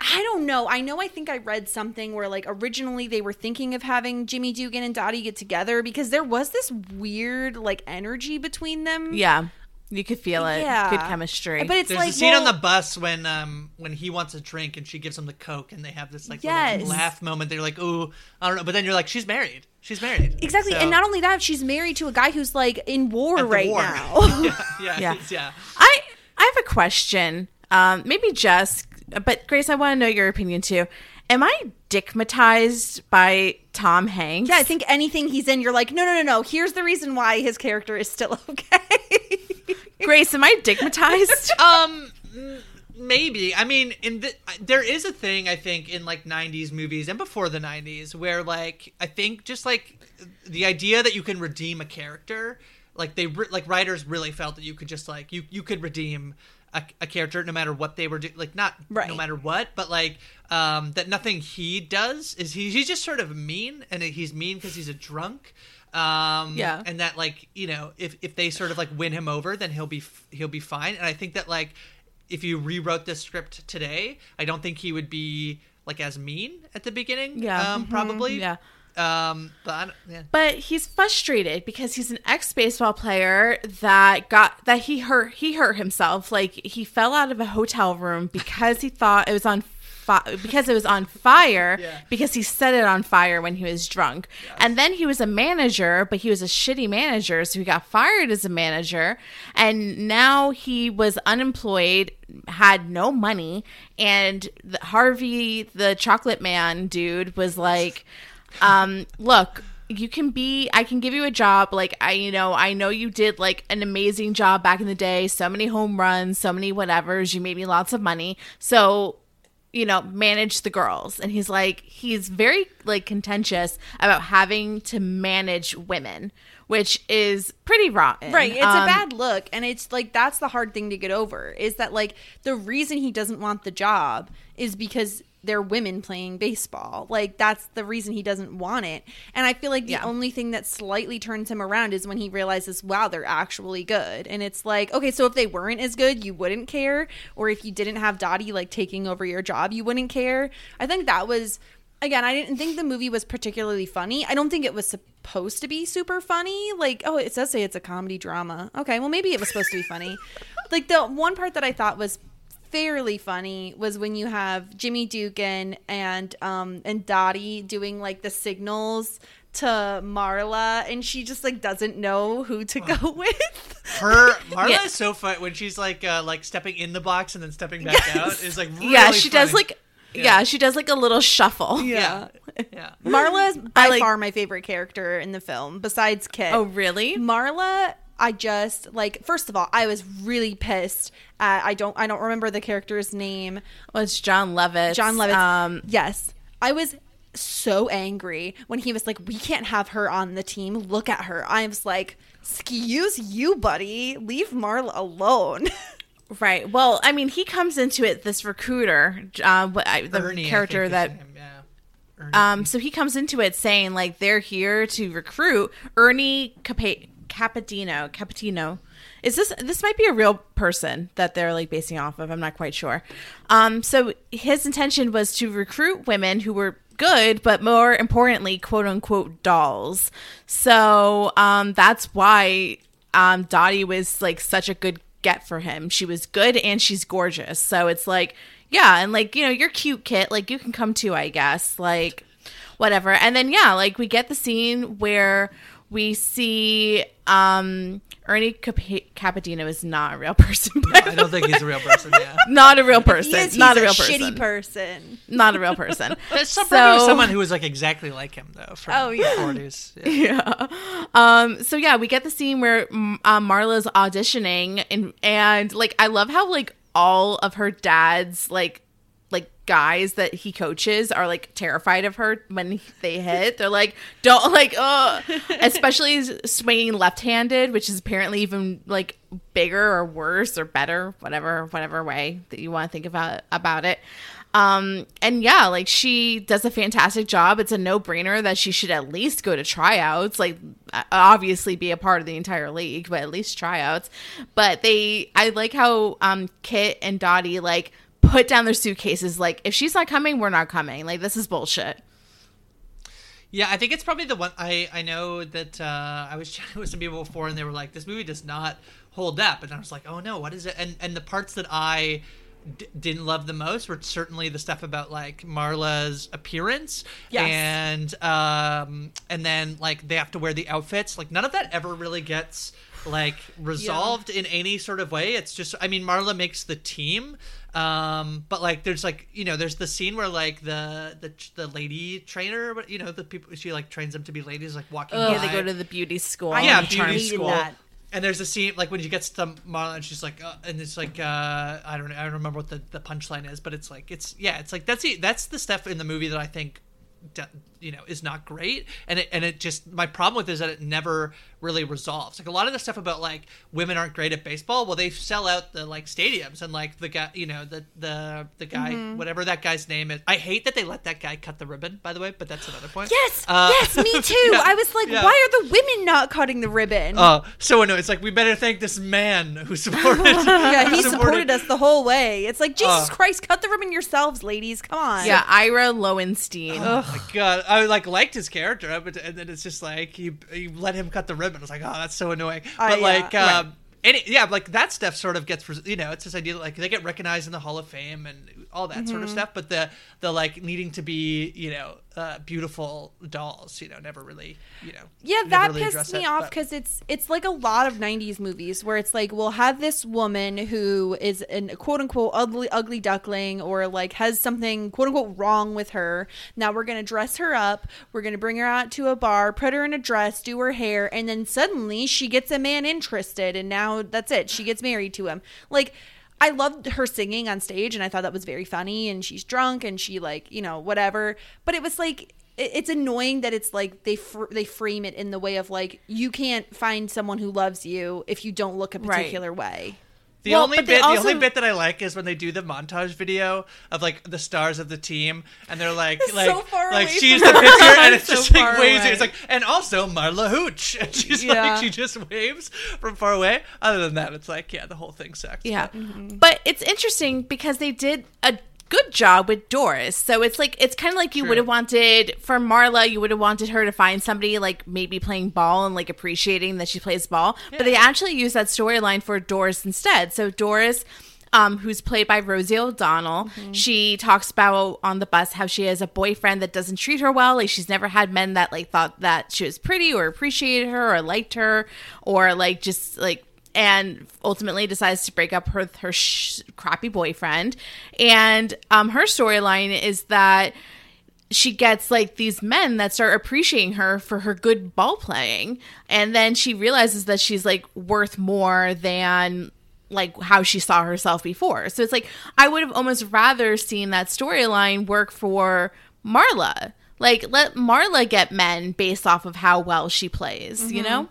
I don't know. I know. I think I read something where like originally they were thinking of having Jimmy Dugan and Dottie get together because there was this weird like energy between them. Yeah, you could feel it. Yeah. Good chemistry. But it's There's like a scene on the bus when um when he wants a drink and she gives him the coke and they have this like Yes. little laugh moment. They're like, "Ooh, I don't know," but then you're like, "She's married. She's married." Exactly, So- and not only that, she's married to a guy who's like in war At right war. now. yeah, yeah, Yeah. yeah, yeah. I I have a question. Um, maybe Jess, but Grace, I want to know your opinion too. Am I dickmatized by Tom Hanks? yeah, I think anything he's in, you're like, no, no, no, no. Here's the reason why his character is still okay. Grace, am I dickmatized? Um, maybe. I mean, in the there is a thing I think in like '90s movies and before the '90s where like I think just like the idea that you can redeem a character, like they re- like writers really felt that you could just like you you could redeem. A, a character no matter what they were doing like not Right. no matter what but like um that nothing he does is he he's just sort of mean and he's mean because he's a drunk Um, Yeah. and that like you know if if they sort of like win him over, then he'll be f- he'll be fine. And I think that like if you rewrote this script today, I don't think he would be like as mean at the beginning. Yeah. um, probably. Yeah. Um, but yeah. But he's frustrated because he's an ex baseball player that got that he hurt he hurt himself. Like he fell out of a hotel room because he thought it was on fi- because it was on fire because he set it on fire when he was drunk. And then he was a manager, but he was a shitty manager, so he got fired as a manager. And now he was unemployed, had no money, and the, Harvey, the chocolate man dude, was like um look you can be i can give you a job. Like i you know i know you did like an amazing job back in the day. So many home runs so many whatevers. You made me lots of money. So you know manage the girls. And he's like he's very like contentious about having to manage women which is pretty rotten. Right. It's Um, a bad look. And it's like, that's the hard thing to get over is that, like, the reason he doesn't want the job is because they're women playing baseball. Like, that's the reason he doesn't want it. And I feel like the Yeah. only thing that slightly turns him around is when he realizes, wow, they're actually good. And it's like, okay, so if they weren't as good, you wouldn't care. Or if you didn't have Dottie, like, taking over your job, you wouldn't care. I think that was. Again, I didn't think the movie was particularly funny. I don't think it was supposed to be super funny. Like, oh, it does say it's a comedy drama. Okay, well, maybe it was supposed to be funny. Like, the one part that I thought was fairly funny was when you have Jimmy Dugan and um and Dottie doing like the signals to Marla, and she just like doesn't know who to go with. Her Marla Yeah. is so fun when she's like uh, like stepping in the box and then stepping back Yes. out. Is like really yeah she does like yeah. she does like a little shuffle yeah yeah. Marla is by like- far my favorite character in the film, besides Kit. oh really Marla, I just like first of all, I was really pissed at I don't I don't remember the character's name. well it's Jon Lovitz Jon Lovitz. um yes. I was so angry when he was like, We can't have her on the team. Look at her. I was like, Excuse you, buddy. Leave Marla alone. Right. Well, I mean, he comes into it this recruiter, uh, what I, the Ernie, character think that. is yeah. Um, so he comes into it saying like they're here to recruit Ernie Capa- Capadino. Capadino. Is this this might be a real person that they're like basing off of? I'm not quite sure. Um, so his intention was to recruit women who were good, but more importantly, quote unquote dolls. So um, that's why um, Dottie was like such a good get for him. She was good and she's gorgeous. So it's like, yeah, and like, you know, you're cute, Kit. Like, you can come too, I guess. Like, whatever. And then, yeah, like, we get the scene where we see um Ernie Cap- Capadino is not a real person. by I don't think he's a real person. Yeah. Not a real person. he is, not a he's real shitty person. person. Not a real person. There's some, So- probably someone who was like exactly like him though. From Oh, yeah. the 40s. Yeah. yeah. Um. So yeah, we get the scene where uh, Marla's auditioning, and and like I love how like all of her dad's like like guys that he coaches are like terrified of her when they hit. They're like, don't like, uh especially swinging left-handed, which is apparently even like bigger or worse or better, whatever whatever way that you want to think about about it. Um, and yeah, like she does a fantastic job. It's a no brainer that she should at least go to tryouts, like obviously be a part of the entire league, but at least tryouts. But they, I like how, um, Kit and Dottie like put down their suitcases. Like, if she's not coming, we're not coming. Like, this is bullshit. Yeah, I think it's probably the one. I I know that uh, I was chatting with some people before, and they were like, "This movie does not hold up," and I was like, "Oh no, what is it?" And and the parts that I d- didn't love the most were certainly the stuff about like Marla's appearance, Yes. and um, and then like they have to wear the outfits. Like none of that ever really gets like resolved in any sort of way. It's just, I mean, Marla makes the team. Um, but like, there's like, you know, there's the scene where like the the the lady trainer, but you know, the people she like trains them to be ladies, like walking. Yeah, they go to the beauty school. I yeah, beauty school. that. And there's a scene like when she gets to Marla and she's like, uh, and it's like, uh, I don't know, I don't remember what the, the punchline is, but it's like, it's yeah, it's like that's the that's the stuff in the movie that I think d- you know is not great and it and it just my problem with it is that it never really resolves like a lot of the stuff about like women aren't great at baseball well they sell out the like stadiums and like the guy you know the the the guy Mm-hmm. whatever that guy's name is i hate that they let that guy cut the ribbon by the way but that's another point Yes, Uh, yes, me too. yeah, I was like, yeah. why are the women not cutting the ribbon? uh so annoying it's like we better thank this man who supported yeah, he who supported us the whole way. It's like Jesus Uh. Christ, cut the ribbon yourselves, ladies. Come on. Yeah, Ira Lowenstein. Oh my god! I like liked his character, but and then it's just like you you let him cut the ribbon. It's like, oh, that's so annoying. Uh, But yeah, like, right. um, any yeah, like that stuff sort of gets you know, it's this idea that like they get recognized in the Hall of Fame and all that sort of Mm-hmm. stuff. But the the like needing to be you know uh, beautiful dolls, you know, never really you know. Yeah, that really pissed me it, off because it's it's like a lot of '90s movies where it's like we'll have this woman who is an quote unquote ugly ugly duckling or like has something quote unquote wrong with her. Now we're gonna dress her up, we're gonna bring her out to a bar, put her in a dress, do her hair, and then suddenly she gets a man interested, and now that's it. She gets married to him. Like. I loved her singing on stage and I thought that was very funny and she's drunk and she like, you know, whatever. But it was like it's annoying that it's like they fr- they frame it in the way of like you can't find someone who loves you if you don't look a Right. particular way. The Well, only but they bit, the only bit that I like is when they do the montage video of like the stars of the team, and they're like, It's like, so far like she's the picture, and it's So just like waves. away. It's like, and also Marla Hooch, and she's Yeah. like, she just waves from far away. Other than that, it's like, yeah, the whole thing sucks. Yeah. Mm-hmm. But it's interesting because they did a good job with Doris. So it's like it's kind of like you would have wanted for Marla, you would have wanted her to find somebody like maybe playing ball and like appreciating that she plays ball. But they actually use that storyline for Doris instead. So Doris um, who's played by Rosie O'Donnell. Mm-hmm. She talks about on the bus how she has a boyfriend that doesn't treat her well. Like she's never had men that like thought that she was pretty or appreciated her or liked her or like just like and ultimately decides to break up her her sh- crappy boyfriend. And um, her storyline is that she gets like these men that start appreciating her for her good ball playing, and then she realizes that she's like worth more than like how she saw herself before. So it's like I would have almost rather seen that storyline work for Marla. Like let Marla get men based off of how well she plays, you know?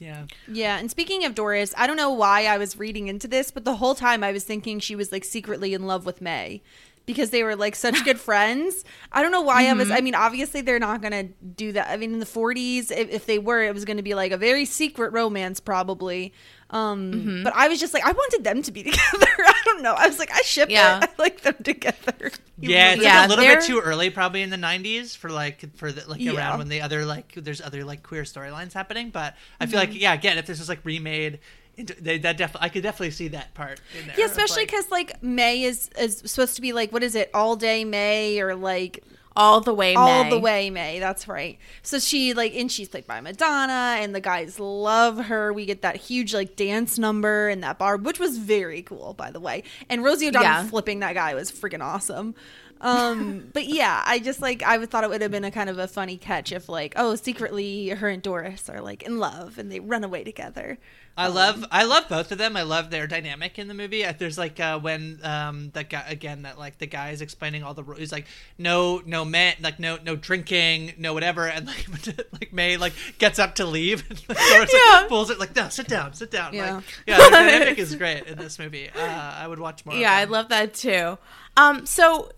Yeah. Yeah, and speaking of Doris, I don't know why I was reading into this, but the whole time I was thinking she was like secretly in love with May because they were like such good friends. I don't know why I was. I mm-hmm. mean, obviously they're not gonna do that. I mean, in the 40s, if, if they were, it was gonna be like a very secret romance, probably. Um, but I was just like, I wanted them to be together. I don't know. I was like, I ship Yeah. it. I like them together. Yeah, it's Yeah, like a little they're- bit too early, probably in the '90s for like for the, like Yeah. around when the other like there's other like queer storylines happening. But I feel like yeah, again, if this was like remade, they, that definitely I could definitely see that part in there. Yeah, of, especially like- because like May is is supposed to be like what is it all day May or like All the way all May. the way May. That's right. So she like and she's played by Madonna, and the guys love her. We get that huge like dance number in that bar, which was very cool, by the way. And Rosie O'Donnell Yeah. flipping that guy was freaking awesome. Um, but yeah, I just like I thought it would have been a kind of a funny catch if like oh secretly her and Doris are like in love and they run away together. I love I love both of them. I love their dynamic in the movie. There's like uh, when um that guy again that like the guy is explaining all the rules. He's like no no man like no no drinking no whatever and like like May like gets up to leave and like, Doris, like, Yeah. pulls it like no sit down sit down Yeah. like yeah the dynamic is great in this movie. Uh, I would watch more. of Yeah, I love that too. Um, so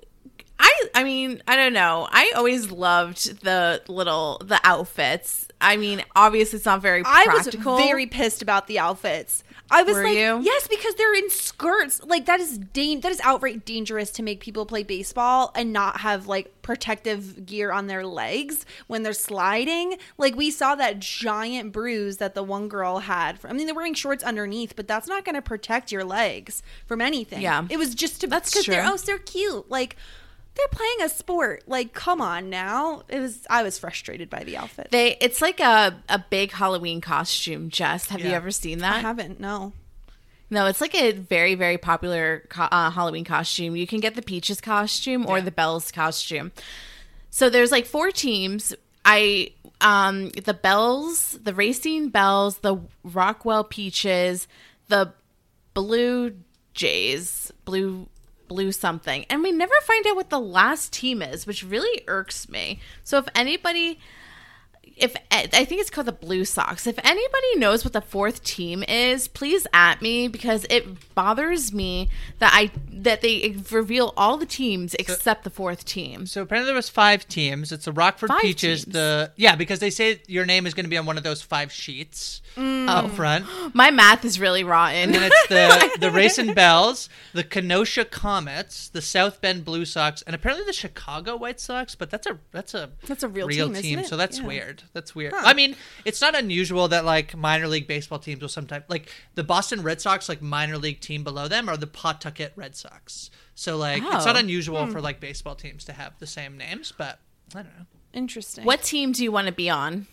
I, I mean, I don't know. I always loved the little the outfits. I mean, obviously it's not very I was very pissed about the outfits. I was Were like, you? yes, because they're in skirts. Like that is dan- that is outright dangerous to make people play baseball and not have like protective gear on their legs when they're sliding. Like we saw that giant bruise that the one girl had. I mean, they're wearing shorts underneath, but that's not going to protect your legs from anything. Yeah. it was just to That's because they're oh so cute. Like they're playing a sport. Like come on now. It was I was frustrated by the outfit. They it's like a a big Halloween costume. Jess, have you ever seen that? I haven't no. No, it's like a very very popular co- uh, Halloween costume. You can get the Peaches costume or Yeah. the Belles costume. So there's like four teams. I um the Belles, the Racine Belles, the Rockford Peaches, the Blue Jays, Blue blue something, and we never find out what the last team is, which really irks me. So if anybody if I think it's called the Blue Sox. If anybody knows what the fourth team is, please at me because it bothers me that I that they reveal all the teams except the fourth team. So apparently there was five teams. It's the Rockford Five Peaches. teams. The yeah, because they say your name is going to be on one of those five sheets Mm. up front. My math is really rotten. And then it's the the Racine Belles, the Kenosha Comets, the South Bend Blue Sox, and apparently the Chicago White Sox. But that's a that's a That's a real real team, isn't it? So that's Yeah. weird. That's weird. I mean, it's not unusual that like minor league baseball teams will sometimes like the Boston Red Sox, like minor league team below them, are the Pawtucket Red Sox. So like it's not Oh. unusual hmm. for like baseball teams to have the same names, but I don't know. Interesting. what team do you want to be on?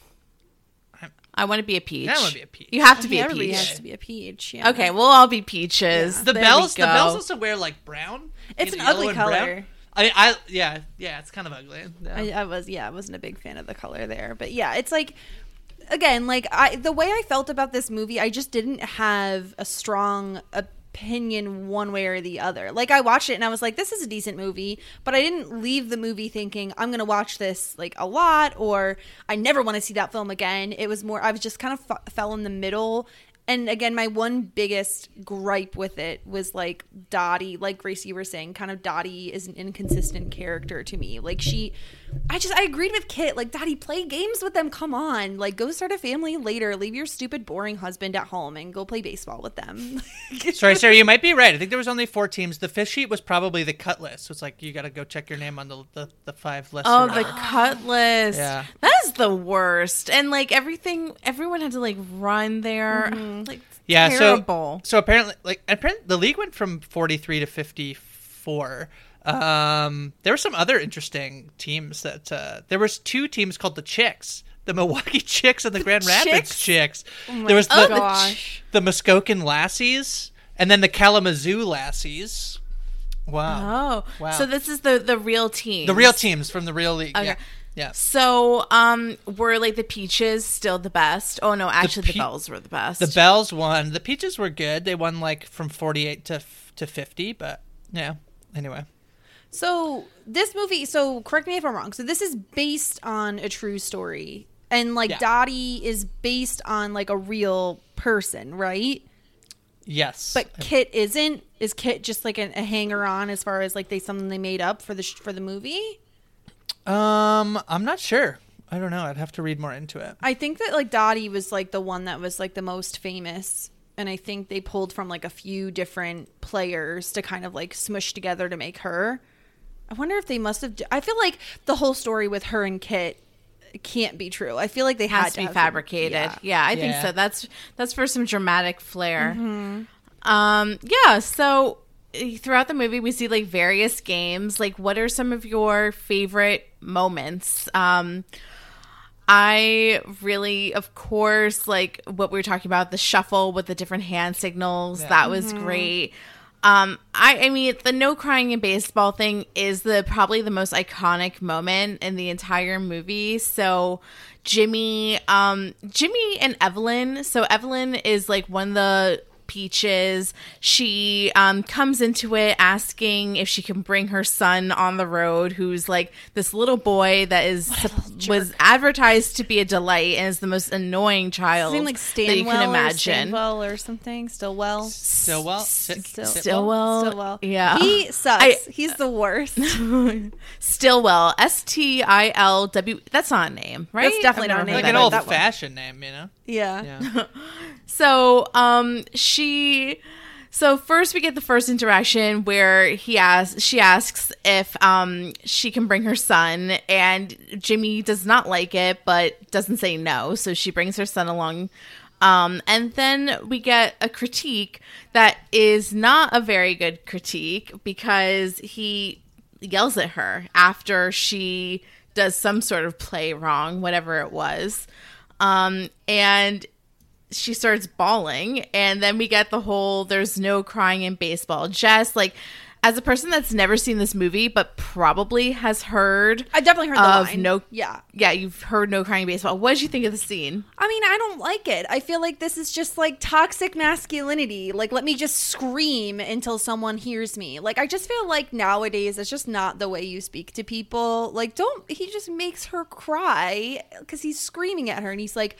I'm- want to be a peach. I wanna be a peach. You have to be a Everybody peach. has to be a peach. Yeah. Okay, we'll all be peaches. The There bells, we the bells go. also wear like brown. It's an ugly yellow and brown. color. I, I, yeah, yeah, it's kind of ugly. Yeah. I, I was yeah, I wasn't a big fan of the color there, but yeah, it's like again, like I the way I felt about this movie, I just didn't have a strong opinion one way or the other. Like I watched it and I was like, this is a decent movie, but I didn't leave the movie thinking I'm gonna watch this like a lot or I never want to see that film again. It was more I was just kind of f- fell in the middle. And again, my one biggest gripe with it was like Dottie, like Grace, you were saying, kind of Dottie is an inconsistent character to me. Like she, I just, I agreed with Kit. Like, Dottie, play games with them. Come on. Like, go start a family later. Leave your stupid, boring husband at home and go play baseball with them. Sorry, Sarah, you might be right. I think there was only four teams. The fifth sheet was probably the cut list. So it's like you got to go check your name on the the, the five list. Oh, the cut list. Yeah. That is the worst. And like everything, everyone had to like run there. Like yeah. terrible. So so apparently, like apparently, the league went from forty three to fifty four. Um, there were some other interesting teams that uh, there was two teams called the Chicks. The Milwaukee Chicks and the Grand Rapids Chicks? Chicks. there was the, Oh gosh. the Muskegon Lassies and then the Kalamazoo Lassies. Wow. oh, Wow. so this is the the real team. The real teams from the real league. Okay. Yeah. Yeah. So, um, were like the peaches still the best? Oh no, actually the, pe- bells were the best. The Belles won. The Peaches were good. They won like from 48 to f- to 50, but yeah. Anyway. So this movie, so correct me if I'm wrong. So this is based on a true story, and like Yeah. Dottie is based on like a real person, right? Yes. But Kit isn't. Is Kit just like a, a hanger on as far as like they something they made up for the sh- for the movie? Um I'm not sure. I don't know. I'd have to read more into it. I think that like Dottie was like the one that was like the most famous, and I think they pulled from like a few different players to kind of like smush together to make her. I wonder if they must have. I feel like the whole story with her and Kit can't be true. I feel like they had has to be have fabricated. Yeah. Yeah, I think Yeah. so. That's that's for some dramatic flair. Mm-hmm. Um, yeah. So throughout the movie, we see like various games. Like, what are some of your favorite moments? Um, I really, of course, like what we were talking about the shuffle with the different hand signals. That was great. Um, I, I mean, the no crying in baseball thing is the probably the most iconic moment in the entire movie. So, Jimmy, um, Jimmy and Evelyn. So Evelyn is like one of the peaches. She um, comes into it asking if she can bring her son on the road, who's like this little boy that is was advertised to be a delight and is the most annoying child His name like that you Stanwell can or imagine. Stanwell or something. Stilwell. Stilwell. Still- well. Stilwell. Stilwell. Yeah. He sucks. I- He's the worst. Stilwell, S T I L W. That's not a name, right? That's definitely I've not a name. like an old fashioned name, you know? yeah. Yeah. So, um, she. So first we get the first interaction where he asks, she asks if um she can bring her son, and Jimmy does not like it, but doesn't say no. So she brings her son along. Um, and then we get a critique that is not a very good critique because he yells at her after she does some sort of play wrong, whatever it was. Um, and she starts bawling and then we get the whole there's no crying in baseball jess like as a person that's never seen this movie but probably has heard I definitely heard the of line. no Yeah. yeah you've heard no crying baseball what did you think of the scene I mean, I don't like it. I feel like this is just like toxic masculinity. Like, let me just scream until someone hears me. Like, I just feel like nowadays it's just not the way you speak to people. Like, don't, he just makes her cry because he's screaming at her and he's like,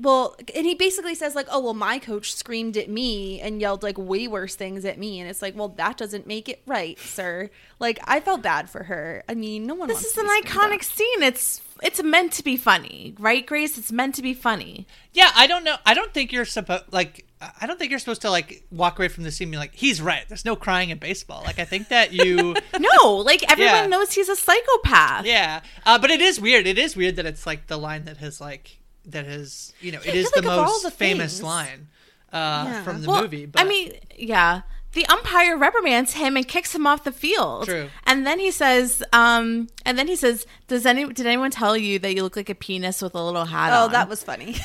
well, and he basically says, like, oh, well, my coach screamed at me and yelled like way worse things at me. And it's like, well, that doesn't make it right, sir. Like, I felt bad for her. I mean, no one this wants is to an iconic at. scene it's it's meant to be funny right grace it's meant to be funny Yeah, I don't know. I don't think you're supposed like. I don't think you're supposed to like walk away from the scene and be like, "He's right." There's no crying in baseball. Like, I think that you. no like everyone Yeah. knows he's a psychopath yeah, uh, but it is weird. It is weird that it's like the line that has like that has you know it I the like of all most the famous things- line uh, Yeah. from the Well, movie. But I mean, yeah. The umpire reprimands him and kicks him off the field. True. And then he says, um, and then he says, "Does any did anyone tell you that you look like a penis with a little hat Oh, on?" that was funny.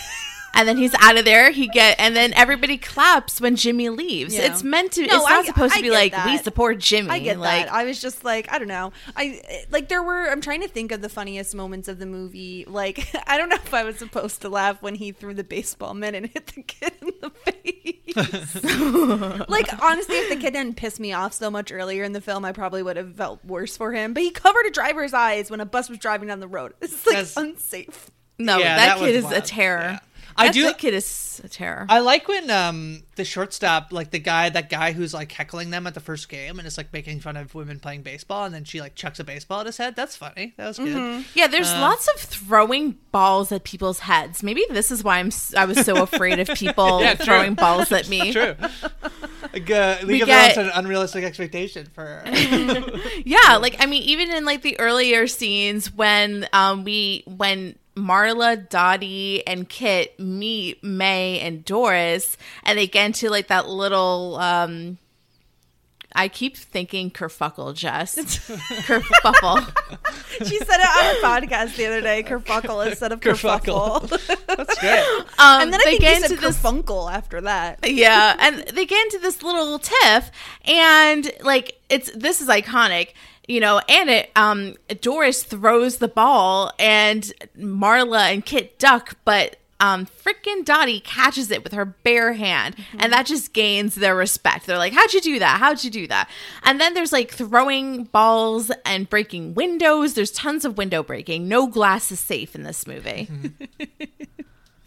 And then he's out of there. He get, and then everybody claps when Jimmy leaves. Yeah. It's meant to. No, it's not I- supposed I to be like that. we support Jimmy. I get like, that. I was just like, I don't know. I like there were. I'm trying to think of the funniest moments of the movie. Like, I don't know if I was supposed to laugh when he threw the baseball mitt and hit the kid in the face. like, honestly, if the kid didn't piss me off so much earlier in the film, I probably would have felt worse for him. But he covered a driver's eyes when a bus was driving down the road. It's like That's- unsafe. no, Yeah, that, that kid is a terror. Yeah. I do- That kid is a terror. I like when um the shortstop, like the guy, that guy who's like heckling them at the first game and is like making fun of women playing baseball, and then she like chucks a baseball at his head. That's funny. That was good. Yeah, there's Uh, lots of throwing balls at people's heads. Maybe this is why I'm I was so afraid of people Yeah, throwing balls at me. That's true. Like, uh, League of get- Their Own set an unrealistic expectation for. Yeah, like I mean, even in like the earlier scenes when um we when Marla, Dottie, and Kit meet May and Doris, and they get into like that little um. I keep thinking kerfuckle, Jess. kerfuffle. She said it on her podcast the other day, kerfuckle instead of Kerfuckle. kerfuffle. That's great. Um, and then I they think get he said into this kerfunkel after that. yeah and they get into this little tiff and like it's this is iconic you know and it um doris throws the ball and marla and kit duck but um freaking dottie catches it with her bare hand. And that just gains their respect. They're like how'd you do that? How'd you do that? And then there's like throwing balls and breaking windows. There's tons of window breaking. No glass is safe in this movie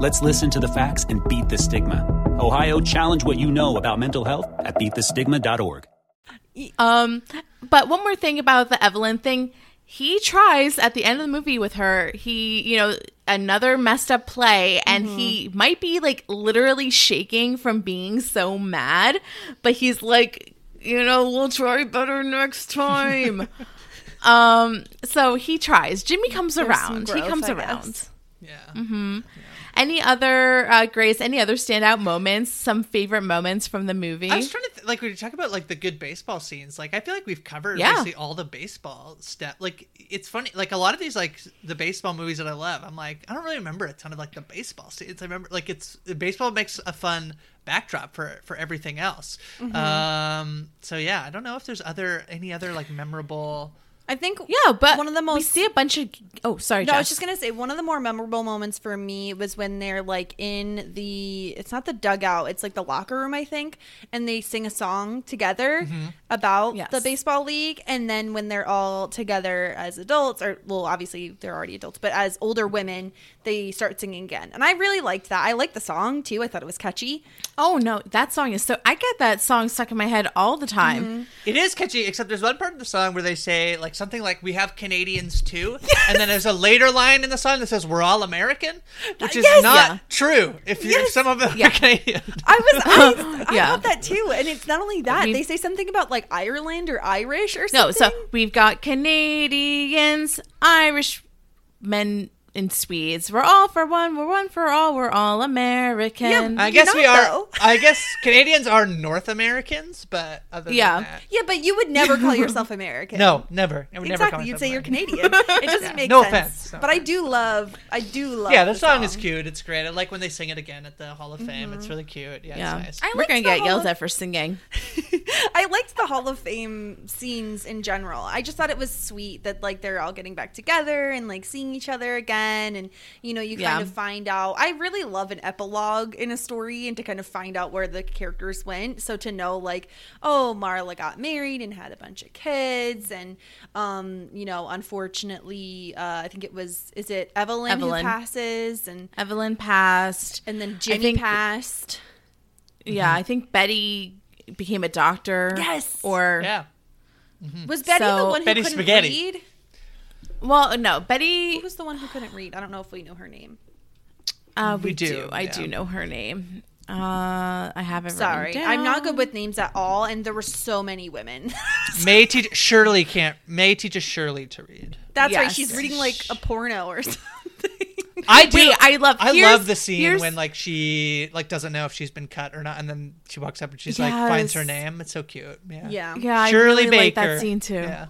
Let's listen to the facts and beat the stigma. Ohio, challenge what you know about mental health at beatthestigma.org. Um, but one more thing about the Evelyn thing. He tries at the end of the movie with her. He, you know, another messed up play, and he might be like literally shaking from being so mad, but he's like, you know, we'll try better next time. um, so he tries. Jimmy comes There's some around. he comes I around. guess. Yeah. Any other uh, Grace? Any other standout moments? Some favorite moments from the movie? I was trying to th- like when you talk about like the good baseball scenes. Like I feel like we've covered Yeah. basically all the baseball stuff. Like it's funny. Like a lot of these like the baseball movies that I love. I'm like I don't really remember a ton of like the baseball scenes. I remember like it's baseball makes a fun backdrop for for everything else. Mm-hmm. Um. So yeah, I don't know if there's other any other like memorable I think Yeah, but one of the most we most see a bunch of. Oh, sorry. No, I was just gonna say one of the more memorable moments for me was when they're like in the it's not the dugout, it's like the locker room, I think, and they sing a song together about Yes. the baseball league, and then when they're all together as adults, or well, obviously they're already adults, but as older women, they start singing again, and I really liked that. I liked the song too. I thought it was catchy. Oh no, that song is so. I get that song stuck in my head all the time. Mm-hmm. It is catchy, except there's one part of the song where they say like something like "We have Canadians too," and then there's a later line in the song that says "We're all American," which is Yes! not Yeah. true. If you if Yes! some of them Yeah. are Canadian, I was, I, I Yeah. thought that too, and it's not only that We- they say something about like Ireland or Irish or something. No, so we've got Canadians, Irish men, and Swedes. We're all for one. We're one for all. We're all American. I guess not, we are. though. I guess Canadians are North Americans, but other Yeah. that, yeah, but you would never call yourself American. no, never. I would never exactly. You'd myself say you're Canadian. It doesn't make No sense. offense, no but I do love. I do love. Yeah, the song, is cute. It's great. I like when they sing it again at the Hall of Fame. Mm-hmm. It's really cute. Yeah, yeah, it's nice. I we're gonna get whole- yelled at for singing. I liked the Hall of Fame scenes in general. I just thought it was sweet that like they're all getting back together and like seeing each other again, and you know you kind of find out. I really love an epilogue in a story and to kind of find out where the characters went. So to know like, oh, Marla got married and had a bunch of kids, and um, you know, unfortunately, uh, I think it was is it Evelyn, Evelyn. who passes, and Evelyn passed. and then Jimmy think- passed. Yeah, I think Betty became a doctor. Yes. Or yeah. Was Betty the one who Betty couldn't Spaghetti. read? Well, no, Betty. Who was the one who couldn't read? I don't know if we know her name. Uh, we, We do. do, I yeah. do know her name. Uh, I haven't. Sorry, I'm not good with names at all, and there were so many women. May teach Shirley can't. May teaches Shirley to read. That's right. She's reading like a porno or something. I do. Wait, I love- I love the scene when like she like doesn't know if she's been cut or not, and then she walks up and she's like finds her name. It's so cute. Yeah. yeah. Yeah, I Shirley really Baker. like that scene too. Yeah.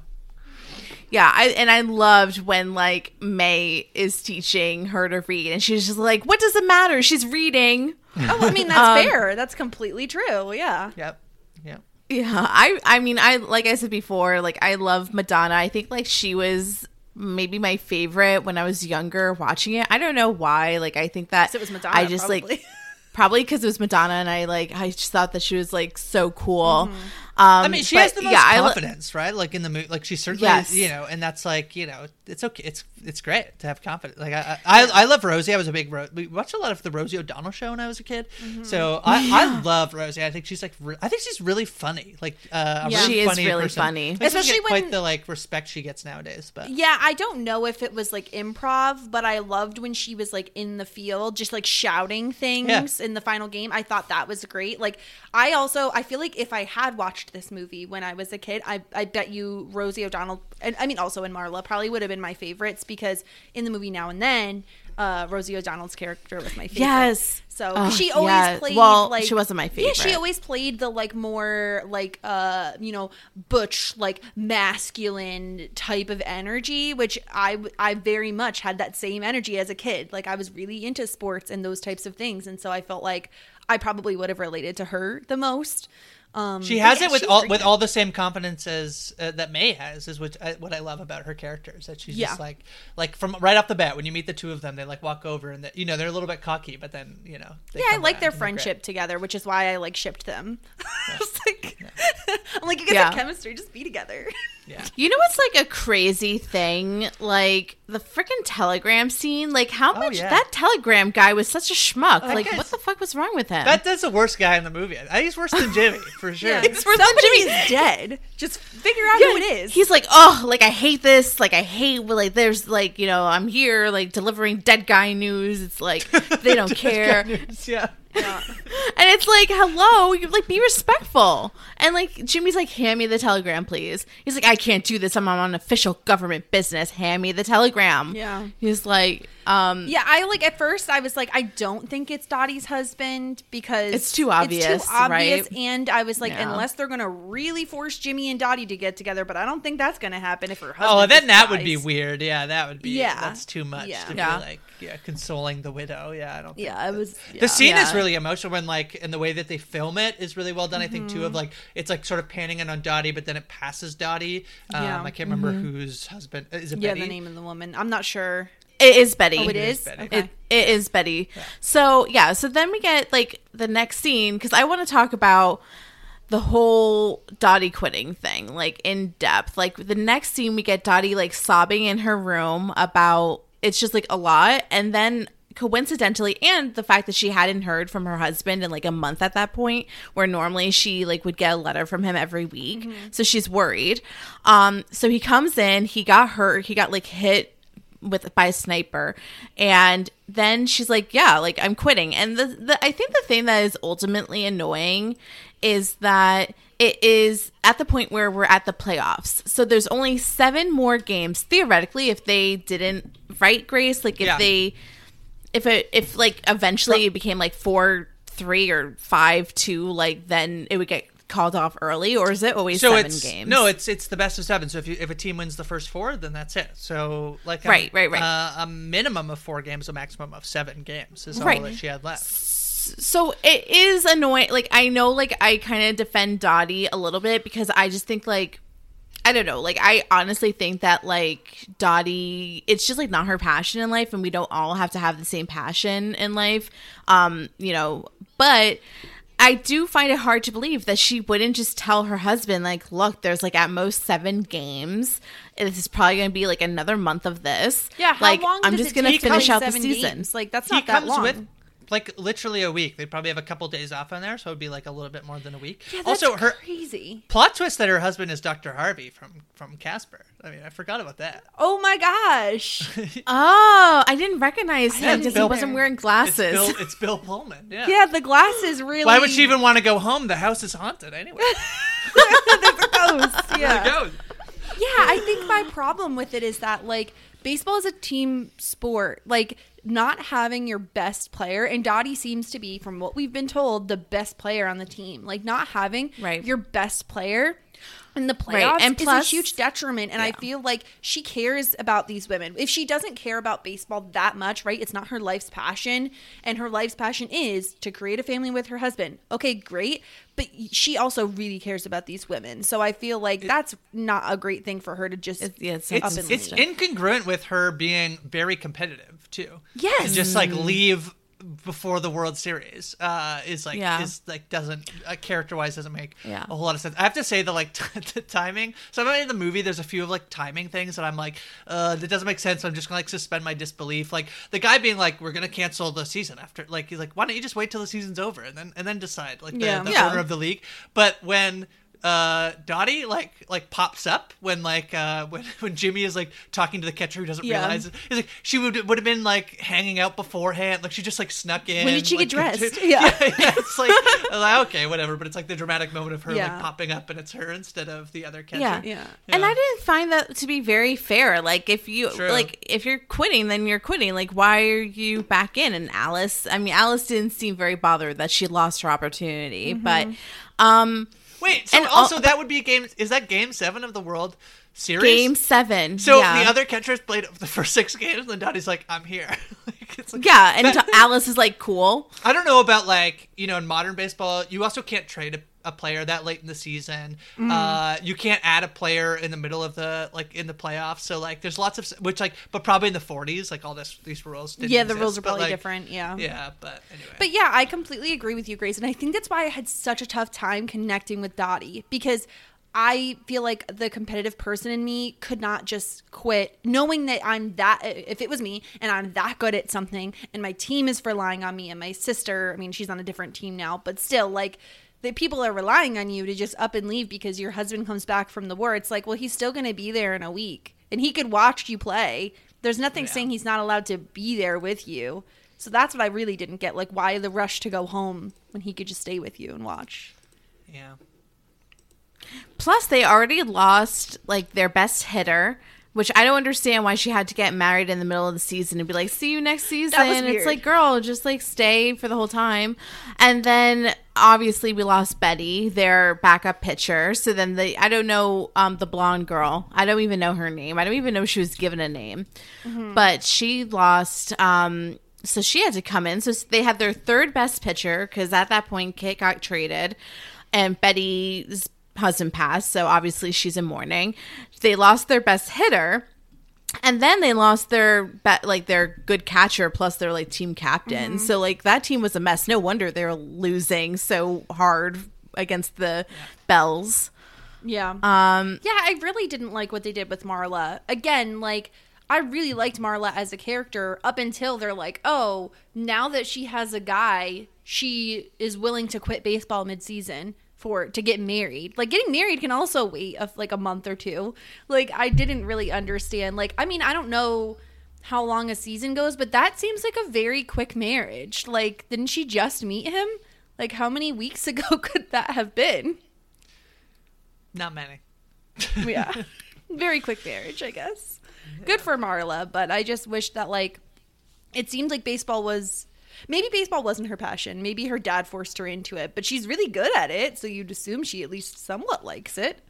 Yeah, I, and I loved when like May is teaching her to read, and she's just like, "What does it matter? She's reading." Oh, I mean that's fair. That's completely true. Yeah. Yep. Yep. Yeah, I I mean, I like I said before, like I love Madonna. I think like she was maybe my favorite when I was younger watching it. I don't know why. Like I think that it was Madonna. I just probably. like probably because it was Madonna, and I like I just thought that she was like so cool. Mm-hmm. Um, I mean, she but, has the most yeah, I confidence, right? Like in the movie, like she certainly, Yes. you know, and that's like, you know, it's okay. It's it's great to have confidence. Like I, I, I love Rosie. I was a big Ro- we watched a lot of the Rosie O'Donnell show when I was a kid. Mm-hmm. So I, I love Rosie. I think she's like, re- I think she's really funny. Like, uh, Yeah. really She is funny really person. funny. I think she doesn't Especially get quite the like respect she gets nowadays. But Yeah, I don't know if it was like improv, but I loved when she was like in the field, just like shouting things in the final game. I thought that was great. Like, I also I feel like if I had watched this movie when I was a kid, I I bet you Rosie O'Donnell, and I mean also in Marla, probably would have been my favorites because in the movie Now and Then, uh, Rosie O'Donnell's character was my favorite. Yes. So Oh, she always yeah. played Well, like she wasn't my Yeah, she always played the like more like uh you know butch like masculine type of energy, which I I very much had that same energy as a kid. Like I was really into sports and those types of things, and so I felt like I probably would have related to her the most. Um, she has yeah, it with all with all the same confidence as uh, that May has. Is what I, what I love about her characters. That she's just like like from right off the bat when you meet the two of them, they like walk over and they, you know they're a little bit cocky, but then you know they Yeah, I like their and they're great. friendship together, which is why I like shipped them. It's like, I'm like, you guys Yeah. have chemistry, just be together. Yeah. You know what's like a crazy thing? Like the freaking telegram scene. Like how oh, much yeah. that telegram guy was such a schmuck. like what the fuck was wrong with him? That that's the worst guy in the movie. I think he's worse than Jimmy for sure. Yeah. It's worse than Somebody Jimmy. is dead. Just figure out who it is. He's like, oh, like I hate this. Like I hate like there's like you know I'm here like delivering dead guy news. It's like they don't care, and yeah. it's like, hello, you like be respectful. And like Jimmy's like, hand me the telegram, please. He's like, I can't do this. I'm on official government business. Hand me the telegram. Yeah. He's like, Um, Yeah, I like at first I was like, I don't think it's Dottie's husband because It's too obvious, It's too obvious. right? And I was like, Yeah. unless they're gonna really force Jimmy and Dottie to get together, but I don't think that's gonna happen if her husband. Oh, then just that would be weird. Yeah, that would be. Yeah. that's too much Yeah. to Yeah. be like, yeah, consoling the widow. Yeah, I don't. Think Yeah, it was. The yeah. scene is Yeah. Really emotional when like and the way that they film it is really well done. I think too of Mm-hmm. like it's like sort of panning in on Dottie, but then it passes Dottie. Um, Yeah. I can't remember whose husband is it. Yeah, Betty? the name of the woman. I'm not sure. It is Betty. Oh, it is is. Betty. Okay. It, it is Betty. So yeah, so then we get like the next scene because I want to talk about the whole Dottie quitting thing, like in depth. Like the next scene, we get Dottie like sobbing in her room about it's just like a lot, and then coincidentally and the fact that she hadn't heard from her husband in like a month at that point where normally she like would get a letter from him every week. So she's worried. Um so he comes in he got hurt he got like hit with by a sniper and then she's like yeah like i'm quitting. And the, the i think the thing that is ultimately annoying is that it is at the point where we're at the playoffs. So there's only seven more games theoretically if they didn't right grace like if Yeah. they if it if like eventually it became like four three or five two like then it would get called off early or is it always So seven games no, it's it's the best of seven. So if you if a team wins the first four, then that's it. So like a, Right, right, right. Uh, a minimum of four games, a maximum of seven games is all Right. that she had left. so it is annoying. Like I know, like I kind of defend Dottie a little bit because I just think like I don't know. Like I honestly think that like Dottie, it's just like not her passion in life, and we don't all have to have the same passion in life. Um, you know, but. I do find it hard to believe that she wouldn't just tell her husband, like, look, there's like at most seven games. This is probably going to be like another month of this. Yeah, how like, long I'm does just going to finish out the seven season. games? Like that's He not that comes long. with like literally a week. They'd probably have a couple days off on there, so it'd be like a little bit more than a week. yeah, that's also, her crazy. plot twist that her husband is Dr. Harvey from from Casper. I mean, I forgot about that. Oh my gosh. Oh, I didn't recognize Yeah, him because he wasn't wearing It's glasses. Bill, it's Bill Pullman. Yeah. yeah, the glasses really. Why would she even want to go home? The house is haunted anyway. ghosts? Yeah. There it goes. Yeah, I think my problem with it is that like baseball is a team sport. Like not having your best player and Dottie seems to be from what we've been told the best player on the team. Like not having Right. your best player in the playoffs Right, and is plus- a huge detriment and I feel like she cares about these women. If she doesn't care about baseball that much, right? It's not her life's passion and her life's passion is to create a family with her husband. Okay, great, but she also really cares about these women. So I feel like that's not a great thing for her to just It's- yeah, it's up It's, and it's incongruent with her being very competitive too. Yes. To just like mm-hmm. leave before the World Series uh, is like Yeah. is like doesn't uh, character wise doesn't make Yeah. a whole lot of sense. I have to say that like t- the timing. So in the movie. There's a few of like timing things that I'm like uh, that doesn't make sense. I'm just gonna like suspend my disbelief. Like the guy being like we're gonna cancel the season after like he's like why don't you just wait till the season's over and then and then decide like the, Yeah. the Yeah. order of the league. But when uh Dottie like like pops up when like uh when, when Jimmy is like talking to the catcher who doesn't Yeah. realize it. He's like she would would have been like hanging out beforehand like she just like snuck in When did she like, get dressed? yeah, Yeah. yeah, it's like, like, okay whatever but it's like the dramatic moment of her Yeah. like popping up and it's her instead of the other catcher Yeah. Yeah. And I didn't find that to be very fair. Like if you True. like if you're quitting, then you're quitting. Like why are you back in? And Alice, I mean, Alice didn't seem very bothered that she lost her opportunity, but um wait so And also al- that would be game is that game seven of the World Series game 7. so yeah. the other catchers played the first six games and then Dottie's like I'm here like, it's like, Yeah, and That- Alice is like cool. I don't know about like you know in modern baseball, you also can't trade a, a player that late in the season. Mm. Uh, you can't add a player in the middle of the like in the playoffs. So like there's lots of which like but probably in the 40s like all this these rules. Didn't Yeah, the exist, rules are probably like, different. Yeah. Yeah, but anyway. But yeah, I completely agree with you, Grace. And I think that's why I had such a tough time connecting with Dottie because I feel like the competitive person in me could not just quit knowing that I'm that, if it was me and I'm that good at something and my team is relying on me and my sister, I mean, she's on a different team now, but still, like, the people are relying on you to just up and leave because your husband comes back from the war. It's like, well, he's still going to be there in a week and he could watch you play. There's nothing Yeah. saying he's not allowed to be there with you. So that's what I really didn't get. Like, why the rush to go home when he could just stay with you and watch? yeah. Plus, they already lost like their best hitter. which I don't understand why she had to get married in the middle of the season and be like, "See you next season." It's like, girl, just like stay for the whole time. And then obviously we lost Betty, their backup pitcher. So then the I don't know um the blonde girl. I don't even know her name. I don't even know if she was given a name. But she lost um so she had to come in. So they had their third best pitcher because at that point Kit got traded and Betty's husband passed. So obviously she's in mourning. They lost their best hitter. And then they lost their be- like their good catcher plus their like team captain. So like that team was a mess. No wonder they were losing so hard against the Belles. Yeah. Um Yeah, I really didn't like what they did with Marla. Again, like I really liked Marla as a character up until they're like, "Oh, now that she has a guy, she is willing to quit baseball mid-season for to get married." Like getting married can also wait a, like a month or two. Like I didn't really understand. Like I mean, I don't know how long a season goes, but that seems like a very quick marriage. Like didn't she just meet him? Like how many weeks ago could that have been? Not many. yeah very quick marriage i guess good for marla but i just wish that like it seemed like baseball was maybe baseball wasn't her passion maybe her dad forced her into it but she's really good at it so you'd assume she at least somewhat likes it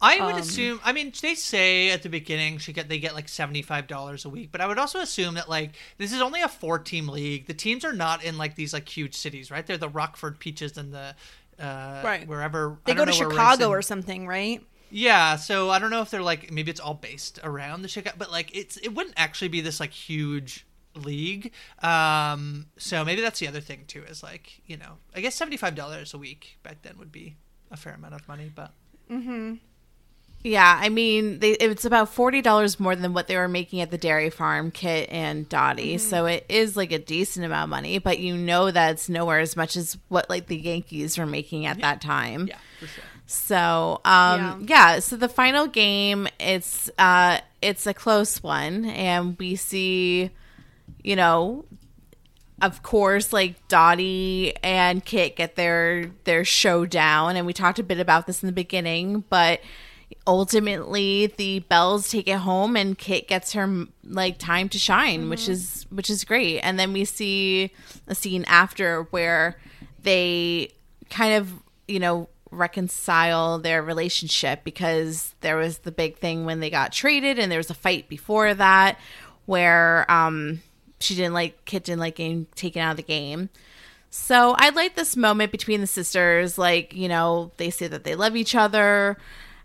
I Um, would assume. I mean, they say at the beginning she get they get like seventy five dollars a week, but I would also assume that like this is only a four team league. The teams are not in like these like huge cities, right? They're the Rockford Peaches and the uh, Right. wherever they go to chicago or something right Yeah, so I don't know if they're like maybe it's all based around the Chicago, but like it's it wouldn't actually be this like huge league. Um, so maybe that's the other thing too is like you know I guess seventy five dollars a week back then would be a fair amount of money, but Yeah, I mean, they, it's about forty dollars more than what they were making at the dairy farm, Kit and Dottie. So it is like a decent amount of money, but you know that it's nowhere as much as what like the Yankees were making at that time. yeah, for sure. So, um, yeah. So the final game, it's uh, it's a close one, and we see, you know, of course, like Dottie and Kit get their their showdown, and we talked a bit about this in the beginning, but ultimately the belles take it home and kit gets her like time to shine which is which is great. And then we see a scene after where they kind of you know reconcile their relationship because there was the big thing when they got traded and there was a fight before that where um she didn't like kit didn't like getting taken out of the game so I like this moment between the sisters. Like, you know, they say that they love each other.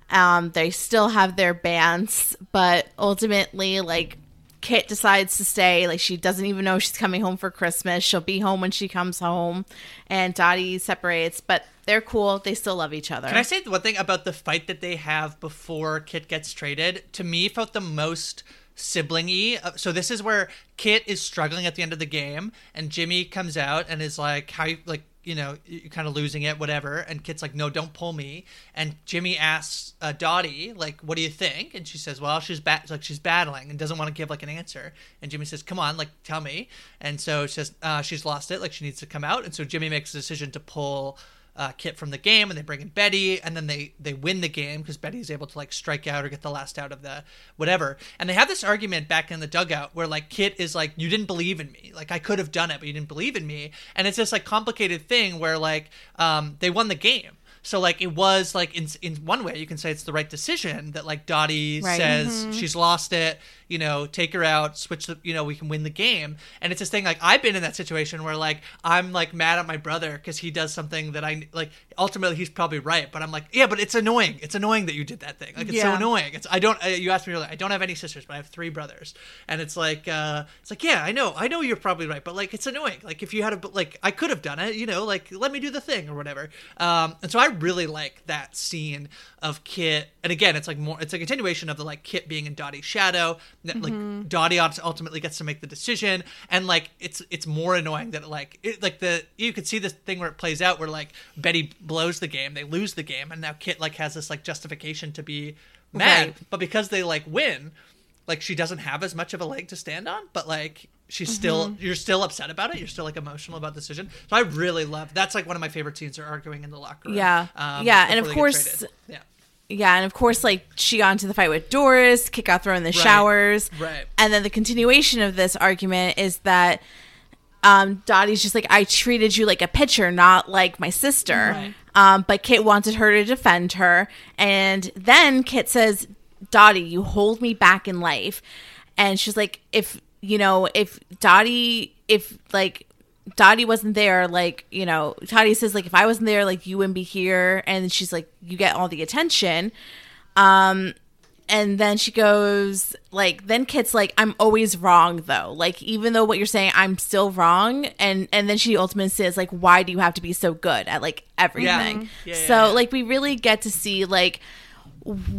Um, they still have their bands, but ultimately, like, Kit decides to stay. Like, she doesn't even know she's coming home for Christmas. She'll be home when she comes home. And Dottie separates, but they're cool. They still love each other. Can I say one thing about the fight that they have before Kit gets traded? To me, felt the most sibling-y. Uh, So this is where Kit is struggling at the end of the game, and Jimmy comes out and is like, "How you like?" You know, you're kind of losing it, whatever. And Kit's like, "No, don't pull me." And Jimmy asks uh, Dottie, like, "What do you think?" And she says, "Well, she's like she's battling and doesn't want to give like an answer." And Jimmy says, "Come on, like, tell me." And so she says, uh, "She's lost it. Like, she needs to come out." And so Jimmy makes a decision to pull uh, Kit from the game, and they bring in Betty, and then they they win the game because Betty is able to like strike out or get the last out of the whatever. And they have this argument back in the dugout where like Kit is like, "You didn't believe in me. Like I could have done it, but you didn't believe in me." And it's this like complicated thing where like um, they won the game. So like it was like in in one way you can say it's the right decision that like Dottie Right. says she's lost it, you know, take her out, switch the, you know, we can win the game. And it's this thing like I've been in that situation where like I'm like mad at my brother because he does something that I like. Ultimately, he's probably right, but I'm like, yeah, but it's annoying. It's annoying that you did that thing. Like it's so annoying. It's I don't. Uh, you asked me earlier. I don't have any sisters, but I have three brothers, and it's like uh, it's like yeah, I know, I know you're probably right, but like it's annoying. Like if you had a like I could have done it, you know, like let me do the thing or whatever. Um, and so I really like that scene of Kit, and again, it's like more, it's a continuation of the like Kit being in Dottie's shadow. That like mm-hmm. Dottie ult- ultimately gets to make the decision, and like it's it's more annoying that like it, like the you could see this thing where it plays out where like Betty blows the game, they lose the game, and now Kit like has this like justification to be mad, Right. but because they like win, like she doesn't have as much of a leg to stand on, but like she's still Mm-hmm. you're still upset about it. You're still like emotional about the decision. So I really love that's like one of my favorite scenes. They're arguing in the locker room. Yeah. um, Yeah, and of course- yeah. Yeah, and of course, like she got into the fight with Doris, Kit got thrown in the showers. right. And then the continuation of this argument is that um, Dottie's just like, I treated you like a pitcher, not like my sister. Um, but Kit wanted her to defend her. And then Kit says, Dottie, you hold me back in life. And she's like, if, you know, if Dottie, if like, Dottie wasn't there, like, you know, Dottie says, like, if I wasn't there, like, you wouldn't be here. And she's like, you get all the attention. Um, and then she goes, like, then Kit's like, I'm always wrong, though. Like, even though what you're saying, I'm still wrong. And and then she ultimately says, like, why do you have to be so good at, like, everything? Yeah, yeah, so, yeah. like, we really get to see, like,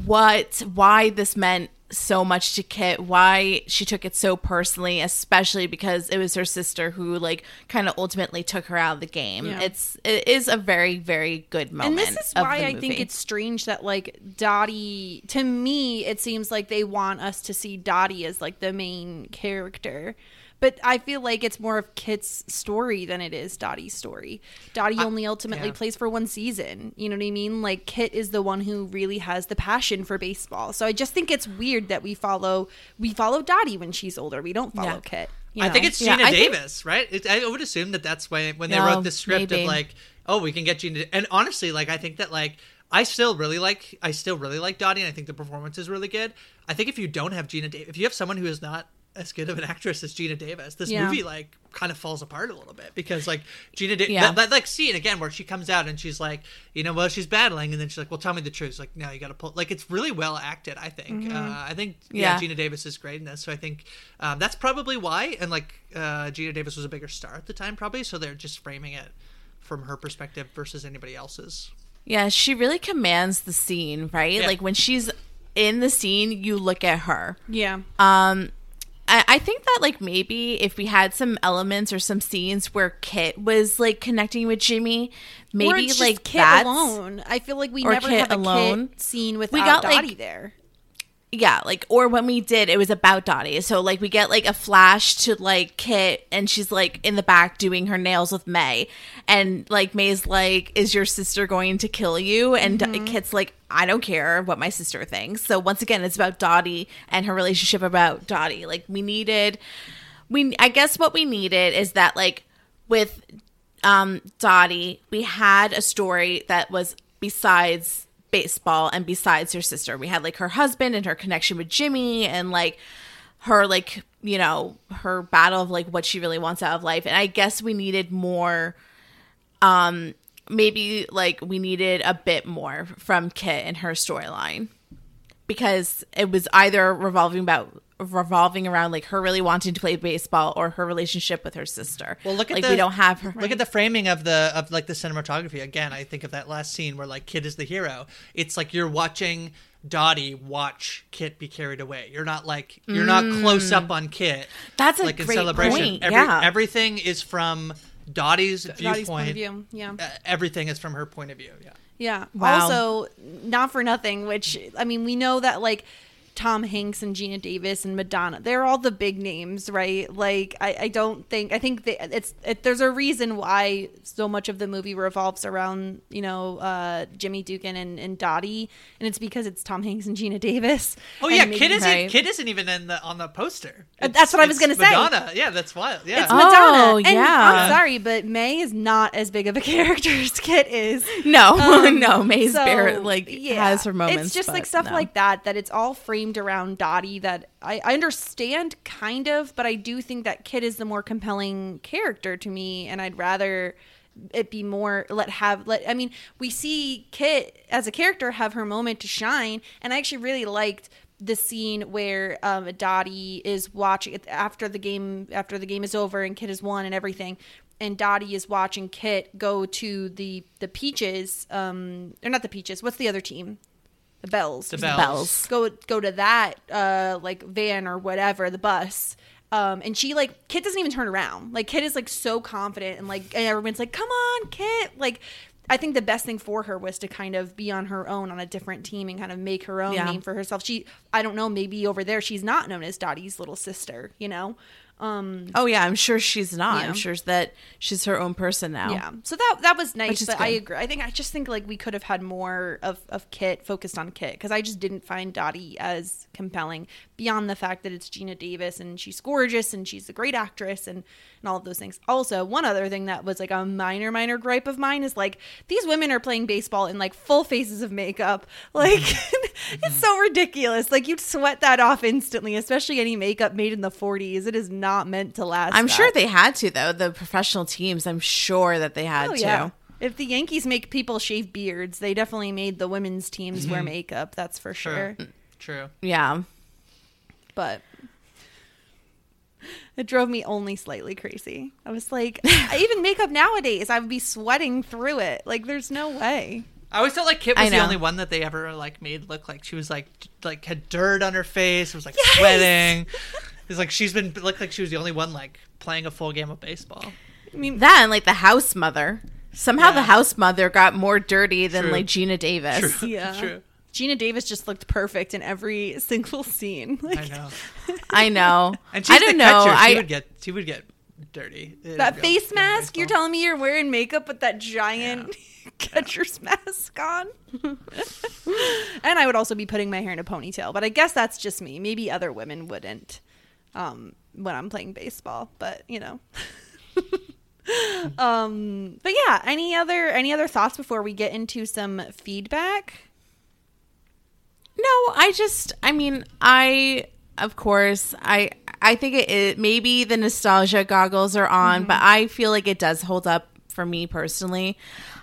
what, why this meant so much to Kit, why she took it so personally, especially because it was her sister who, like, kind of ultimately took her out of the game. Yeah. It's, it is a very, very good moment. and this is why I think it's strange that like Dottie to me it seems like they want us to see Dottie as like the main character. But I feel like it's more of Kit's story than it is Dottie's story. Dottie only ultimately yeah. plays for one season. You know what I mean? Like Kit is the one who really has the passion for baseball. So I just think it's weird that we follow we follow Dottie when she's older. We don't follow Yeah. Kit. you I think know? it's Yeah, Geena think- Davis, right? It, I would assume that that's why when they No, wrote the script maybe. of like, oh, we can get Geena. And honestly, like I think that like I still really like I still really like Dottie, and I think the performance is really good. I think if you don't have Geena Davis, if you have someone who is not as good of an actress as Geena Davis, this Yeah. movie like kind of falls apart a little bit because like Geena Davis, Yeah. that, that like scene again where she comes out and she's like, you know, well she's battling, and then she's like, well, tell me the truth. She's like, no, you got to pull. Like it's really well acted. I think. Uh, I think yeah, Yeah. Geena Davis is great in this. So I think um, that's probably why. And like uh, Geena Davis was a bigger star at the time, probably. So they're just framing it from her perspective versus anybody else's. Yeah, she really commands the scene, right? Yeah. Like when she's in the scene, you look at her. Yeah. Um, I, I think that like maybe if we had some elements or some scenes where Kit was like connecting with Jimmy, maybe or it's just like Kit alone. I feel like we never Kit have a alone. Kit scene without We got, like- there. Yeah, like or when we did, it was about Dottie. So like we get like a flash to like Kit, and she's like in the back doing her nails with May, and like May's like, "Is your sister going to kill you?" And Kit's like, "I don't care what my sister thinks." So once again, it's about Dottie and her relationship about Dottie. Like we needed, we I guess what we needed is that like with um Dottie, we had a story that was besides baseball and besides her sister. We had like her husband and her connection with Jimmy and like her like, you know, her battle of like what she really wants out of life. And I guess we needed more um maybe like we needed a bit more from Kit and her storyline because it was either revolving about revolving around like her really wanting to play baseball or her relationship with her sister. Well, look at like the, we don't have her. Look at the framing of the of like the cinematography. Again, I think of that last scene where like Kit is the hero. It's like you're watching Dottie watch Kit be carried away. You're not like you're not close up on Kit. That's a like in great celebration. point, Every, yeah. everything is from Dottie's Dottie's viewpoint. point of view. Yeah. Uh, everything is from her point of view. Yeah. Yeah. Wow. Also, not for nothing, which I mean, we know that like Tom Hanks and Geena Davis and Madonna, they're all the big names, right? Like, I, I don't think I think they, it's it, there's a reason why so much of the movie revolves around you know uh, Jimmy Dugan and, and Dottie, and it's because it's Tom Hanks and Geena Davis. Oh yeah, maybe- Kit isn't Right. Kit isn't even in the on the poster. Uh, that's what I was gonna say. Madonna. Yeah, that's wild. Yeah. It's Madonna. Oh, and yeah. I'm sorry, but May is not as big of a character as Kit is. no, Um, no, May's so, Bear like yeah. has her moments. It's just like stuff no. like that that it's all framed around Dottie. That I, I understand kind of, but I do think that Kit is the more compelling character to me, and I'd rather it be more let have let. I mean, we see Kit as a character have her moment to shine, and I actually really liked the scene where um, Dottie is watching after the game after the game is over and Kit has won and everything and Dottie is watching Kit go to the the Peaches um or not the Peaches what's the other team the Belles The Belles. Belles. go go to that uh like van or whatever the bus um and she like Kit doesn't even turn around like Kit is like so confident and like and everyone's like come on Kit like I think the best thing for her was to kind of be on her own on a different team and kind of make her own Yeah. name for herself. She, I don't know, maybe over there she's not known as Dottie's little sister, you know. Um, oh yeah, I'm sure she's not. I'm sure that she's her own person now. Yeah. So that that was nice, but I agree. I think I just think like we could have had more of of Kit focused on Kit because I just didn't find Dottie as compelling beyond the fact that it's Geena Davis and she's gorgeous and she's a great actress and and all of those things. Also, one other thing that was like a minor minor gripe of mine is like these women are playing baseball in like full faces of makeup. Like mm-hmm. it's so ridiculous. Like you'd sweat that off instantly, especially any makeup made in the 40s. It is not meant to last. I'm that. sure they had to though. The professional teams, I'm sure that they had Oh, to. If the Yankees make people shave beards, they definitely made the women's teams mm-hmm. wear makeup. That's for sure. True. True. Yeah. But it drove me only slightly crazy. I was like, I even makeup nowadays, I would be sweating through it. Like, there's no way. I always felt like Kit was the only one that they ever like made look like she was like like had dirt on her face, was like sweating. It's like she's been looked like she was the only one like playing a full game of baseball. I mean, That and like the house mother. Somehow the house mother got more dirty than True. like Geena Davis. yeah. True. Geena Davis just looked perfect in every single scene. Like, I know. I know. And she's I don't the know. catcher. She I would get she would get dirty. in that face mask, you're telling me you're wearing makeup with that giant catcher's mask on? and I would also be putting my hair in a ponytail, but I guess that's just me. Maybe other women wouldn't um, when I'm playing baseball, but you know. um, but yeah, any other any other thoughts before we get into some feedback? No, I just I mean, I of course, I I think it, it maybe the nostalgia goggles are on, but I feel like it does hold up for me personally.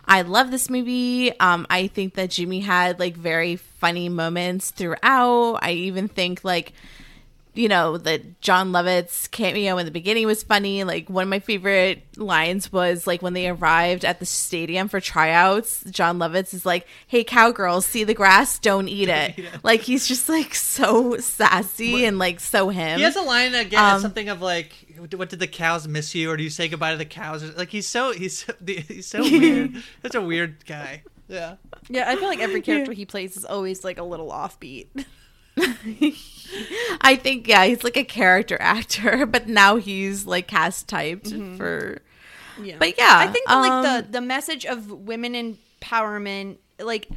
I love this movie. Um I think that Jimmy had like very funny moments throughout. I even think like you know, the Jon Lovitz cameo in the beginning was funny. Like one of my favorite lines was like when they arrived at the stadium for tryouts, Jon Lovitz is like, "Hey cowgirls, see the grass, don't eat it." Like he's just like so sassy and like so him. He has a line again, Um, something of like, "What did the cows miss you?" Or do you say goodbye to the cows? Like he's so he's he's so weird. That's a weird guy. Yeah. Yeah, I feel like every character he plays is always like a little offbeat. I think yeah, he's like a character actor, but now he's like cast typed for Yeah. But yeah, I think that, like um, the the message of women empowerment, like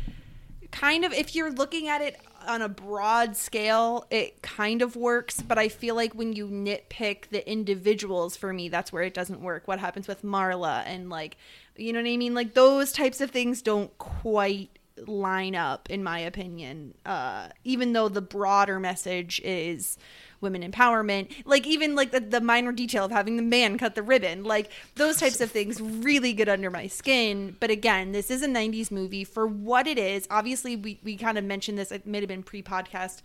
kind of if you're looking at it on a broad scale, it kind of works. But I feel like when you nitpick the individuals, for me, that's where it doesn't work. What happens with Marla and like, you know what I mean? Like those types of things don't quite line up in my opinion uh even though the broader message is women empowerment like even like the, the minor detail of having the man cut the ribbon like those types of things really get under my skin. But again this is a 90s movie for what it is. Obviously we, we kind of mentioned this it may have been pre-podcast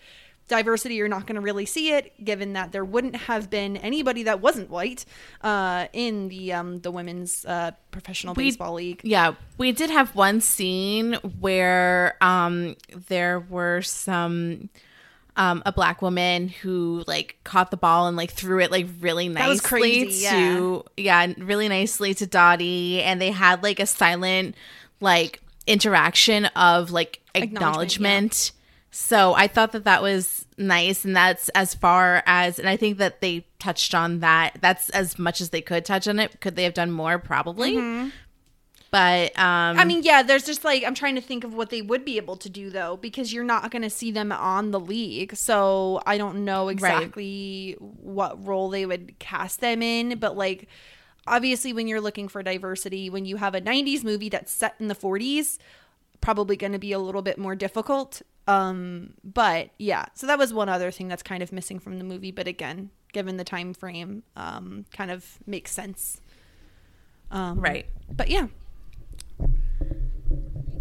diversity you're not going to really see it given that there wouldn't have been anybody that wasn't white uh in the um the women's uh professional We- baseball league. Yeah, we did have one scene where um there were some um a black woman who like caught the ball and like threw it like really nicely crazy, to yeah, really nicely to Dottie and they had like a silent like interaction of like Acknowledgement, acknowledgement. So I thought that that was nice and that's as far as and I think that they touched on that. That's as much as they could touch on it. Could they have done more? Probably. But um I mean, yeah, there's just like I'm trying to think of what they would be able to do though, because you're not going to see them on the league. So I don't know exactly what role they would cast them in, but like obviously when you're looking for diversity, when you have a 90s movie that's set in the 40s, probably going to be a little bit more difficult. Um, but yeah, so that was one other thing that's kind of missing from the movie, but again, given the time frame, um, kind of makes sense. Um, right. But yeah,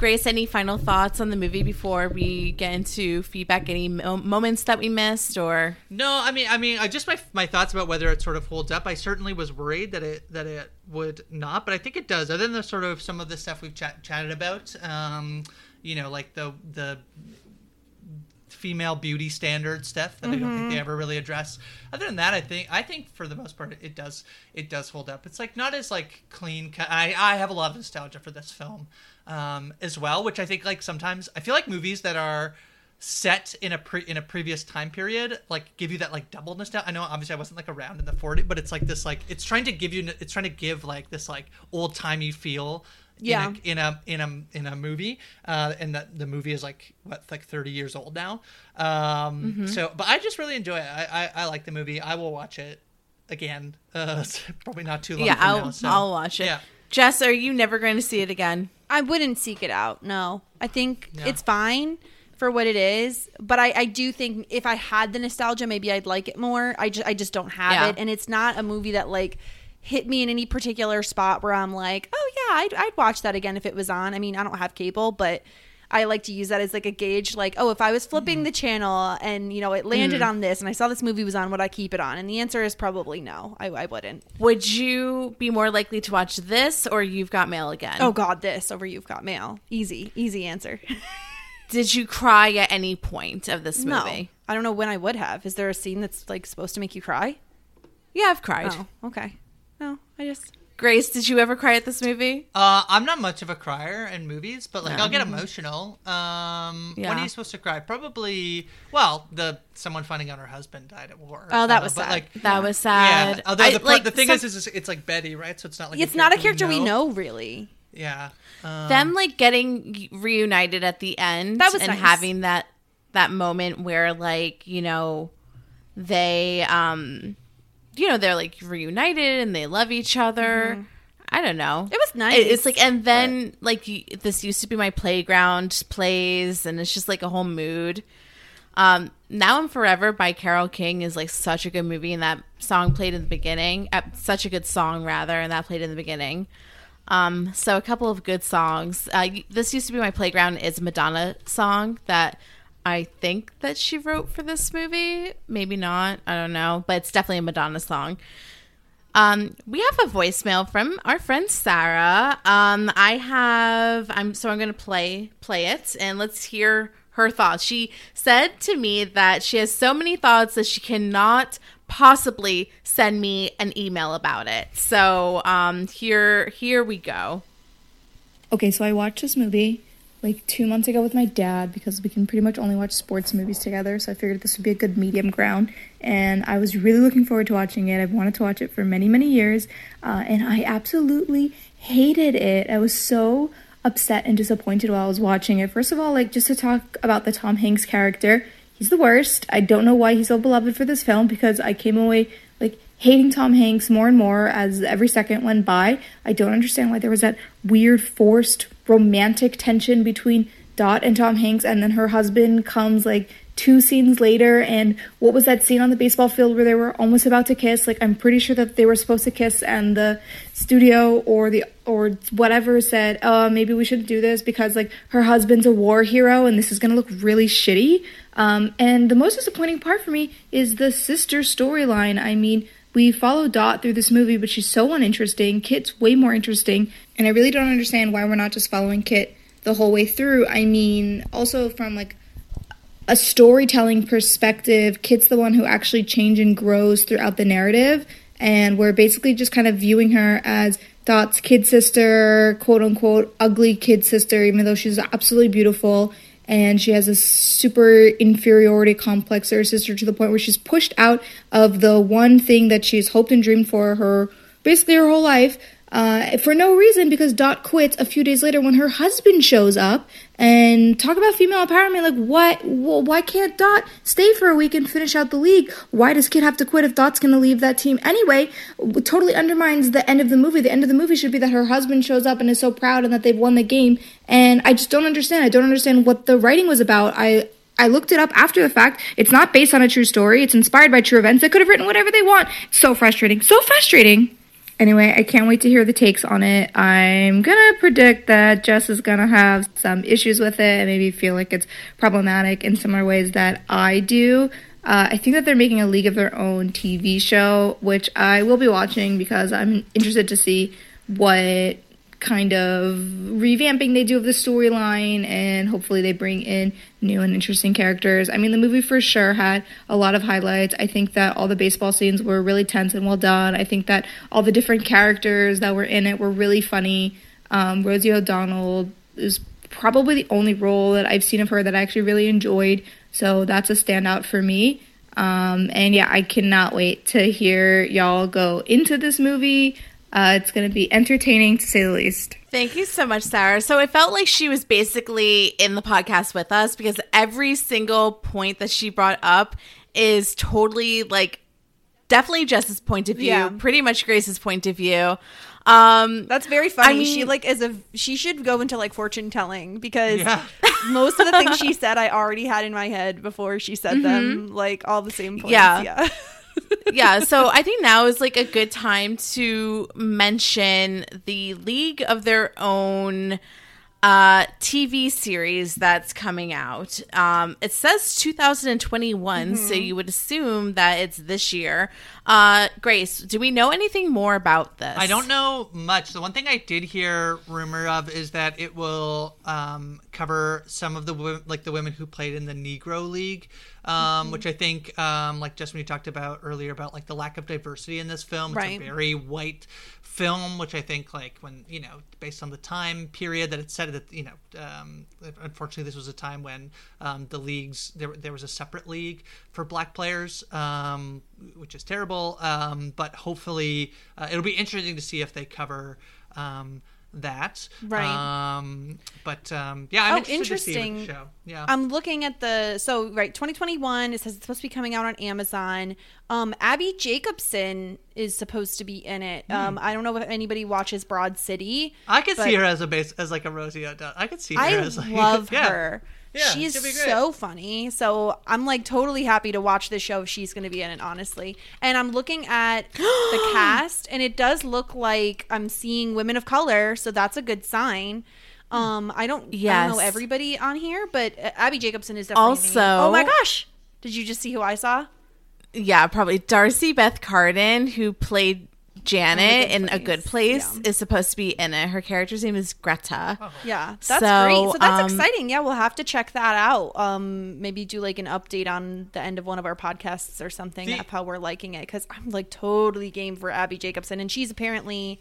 Grace, any final thoughts on the movie before we get into feedback? Any mo- moments that we missed, or No, I mean, I mean, I just my my thoughts about whether it sort of holds up. I certainly was worried that it that it would not, but I think it does. Other than the sort of some of the stuff we've chat, chatted about, um, you know, like the the female beauty standard stuff that I don't think they ever really address. Other than that, I think I think for the most part it does it does hold up. It's like not as like clean. cut. I I have a lot of nostalgia for this film um, as well, which I think like sometimes I feel like movies that are set in a pre- in a previous time period like give you that like double nostalgia. I know obviously I wasn't like around in the 40s, but it's like this like it's trying to give you it's trying to give like this like old timey feel. Yeah. In a, in a in a in a movie, uh, and that the movie is like what like thirty years old now. Um, Mm-hmm. So, but I just really enjoy it. I, I I like the movie. I will watch it again. Uh, probably not too long. Yeah, from I'll now, so- I'll watch it. Yeah. Jess, are you never going to see it again? I wouldn't seek it out. No, I think Yeah. it's fine for what it is. But I, I do think if I had the nostalgia, maybe I'd like it more. I just, I just don't have Yeah. it, and it's not a movie that like hit me in any particular spot where I'm like, oh yeah, I'd, I'd watch that again if it was on. I mean, I don't have cable, but. I like to use that as like a gauge, like, oh, if I was flipping mm-hmm. the channel and you know it landed mm. on this, and I saw this movie was on, would I keep it on? And the answer is probably no. I, I wouldn't. Would you be more likely to watch this or You've Got Mail again? Oh God, this over You've Got Mail. Easy, easy answer. Did you cry at any point of this No, movie? I don't know when I would have. Is there a scene that's like supposed to make you cry? Yeah, I've cried. Oh, okay. No, I just Grace, did you ever cry at this movie? Uh, I'm not much of a crier in movies, but like I'll get emotional. Um, when are you supposed to cry? Probably. Well, the someone finding out her husband died at war. Oh, that Uh, was sad. Like, That was sad. yeah. Although I- the part, like, the thing some- is, is, it's like Betty, right? So it's not like it's not a character we know really. Yeah. Um, them like getting reunited at the end That was and nice. having that that moment where like you know they um you know they're like reunited and they love each other i don't know Mm-hmm. It was nice, It- it's like and then like you, this used to be my playground plays and it's just like a whole mood um now and forever by carole king is like such a good movie and that song played in the beginning uh, such a good song rather and that played in the beginning um, so a couple of good songs. Uh, this used to be my playground. Is Madonna song that I think that she wrote for this movie. Maybe not. I don't know, but it's definitely a Madonna song. Um, we have a voicemail from our friend Sarah. Um, I have. I'm so I'm going to play play it and let's hear her thoughts. She said to me that she has so many thoughts that she cannot possibly send me an email about it. So um, here here we go. Okay, so I watched this movie like two months ago with my dad because we can pretty much only watch sports movies together. So I figured this would be a good medium ground. And I was really looking forward to watching it. I've wanted to watch it for many, many years. Uh, and I absolutely hated it. I was so upset and disappointed while I was watching it. First of all, like just to talk about the Tom Hanks character, he's the worst. I don't know why he's so beloved for this film because I came away like hating Tom Hanks more and more as every second went by. I don't understand why there was that weird forced romantic tension between Dot and Tom Hanks and then her husband comes like two scenes later and what was that scene on the baseball field where they were almost about to kiss? Like i'm pretty sure that they were supposed to kiss and the studio or the or whatever said uh maybe we shouldn't do this because like her husband's a war hero and this is gonna look really shitty. Um and the most disappointing part for me is the sister storyline. I mean we follow Dot through this movie, but she's so uninteresting. Kit's way more interesting, and I really don't understand why we're not just following Kit the whole way through. I mean, also from like a storytelling perspective, Kit's the one who actually changes and grows throughout the narrative, and we're basically just kind of viewing her as Dot's kid sister, quote unquote, ugly kid sister, even though she's absolutely beautiful. And she has a super inferiority complex. To her sister to the point where she's pushed out of the one thing that she's hoped and dreamed for her basically her whole life uh, for no reason because Dot quits a few days later when her husband shows up. And talk about female empowerment. Like, why, wh- why can't Dot stay for a week and finish out the league? Why does Kit have to quit if Dot's going to leave that team anyway? Totally undermines the end of the movie. The end of the movie should be that her husband shows up and is so proud and that they've won the game. And I just don't understand. I don't understand what the writing was about. I I looked it up after the fact. It's not based on a true story. It's inspired by true events. They could have written whatever they want. So frustrating. So frustrating. Anyway, I can't wait to hear the takes on it. I'm gonna predict that Jess is gonna have some issues with it and maybe feel like it's problematic in similar ways that I do. Uh, I think that they're making a League of Their Own TV show, which I will be watching because I'm interested to see what kind of revamping they do of the storyline and hopefully they bring in new and interesting characters. I mean, the movie for sure had a lot of highlights. I think that all the baseball scenes were really tense and well done. I think that all the different characters that were in it were really funny. Um, Rosie O'Donnell is probably the only role that I've seen of her that I actually really enjoyed. So that's a standout for me. Um, and yeah, I cannot wait to hear y'all go into this movie. Uh, it's going to be entertaining to say the least. Thank you so much, Sarah. So it felt like she was basically in the podcast with us because every single point that she brought up is totally like definitely Jess's point of view, Yeah. pretty much Grace's point of view. Um, That's very funny. I mean- she like is a she should go into like fortune telling because Yeah. most of the things she said I already had in my head before she said them, like all the same points. Yeah. Yeah. yeah, so I think now is like a good time to mention the League of Their Own uh TV series that's coming out. Um it says 2021, so you would assume that it's this year. Uh Grace, do we know anything more about this? I don't know much. The one thing I did hear rumor of is that it will um, cover some of the wo- like the women who played in the Negro League, um, Mm-hmm. which I think um, like just when you talked about earlier about like the lack of diversity in this film. It's Right. a very white film, which I think like when you know based on the time period that it said that you know um, unfortunately this was a time when um, the leagues there there was a separate league for black players, um, which is terrible. Um, but hopefully uh, it'll be interesting to see if they cover. Um, that Right. um but um yeah i'm Oh, interested to see interesting. the show yeah I'm looking at the so right 2021. It says it's supposed to be coming out on Amazon. Um, Abbi Jacobson is supposed to be in it. Um, I don't know if anybody watches Broad City. i could see her as a base as like a rosie O'Donnell. i could see her I as like love yeah. her. Yeah, she's she'll be great. so funny. So I'm like totally happy to watch this show if she's going to be in it, honestly. And I'm looking at the cast, and it does look like I'm seeing women of color, so that's a good sign. Um, I don't, I don't know everybody on here, but uh, Abbi Jacobson is definitely. Also- oh my gosh, did you just see who I saw? Yeah, probably D'Arcy Beth Carden, who played Janet in A Place. Good Place, Yeah. is supposed to be in it. Her character's name is Greta. Yeah, that's So, great. So that's um, exciting. Yeah, we'll have to check that out. Um, maybe do like an update on the end of one of our podcasts or something The- of how we're liking it because I'm like totally game for Abbi Jacobson, and she's apparently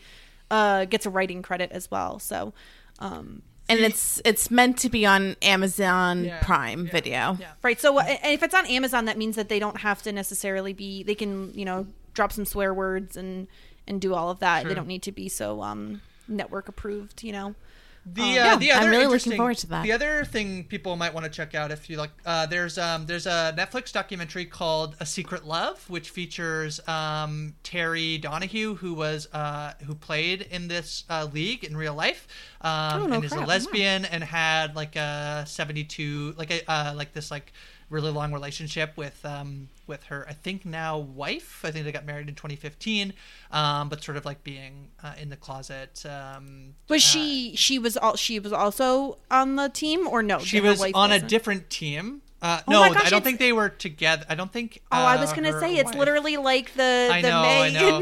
uh gets a writing credit as well. So, um, And it's it's meant to be on Amazon Yeah, Prime yeah, Video. yeah. right. So uh, if it's on Amazon, that means that they don't have to necessarily be. They can you know drop some swear words and and do all of that. They don't need to be so um network approved. You know. The, Um, uh, yeah, the I'm other really looking forward to that. The other thing people might want to check out if you like, uh, there's um, there's a Netflix documentary called A Secret Love, which features um, Terry Donahue, who was uh, who played in this uh, league in real life, um, Oh, no and is a lesbian and had like a 72 like a uh, like this like really long relationship with um, with her I think now wife. I think they got married in 2015, um, but sort of like being uh, in the closet. Um, Was uh, she? She was all. She was also on the team, or no? she was on a wasn't? different team. Uh, Oh no, gosh, I don't it's- think they were together. I don't think. Oh, I was uh, gonna say it's literally like the I the know, I May know.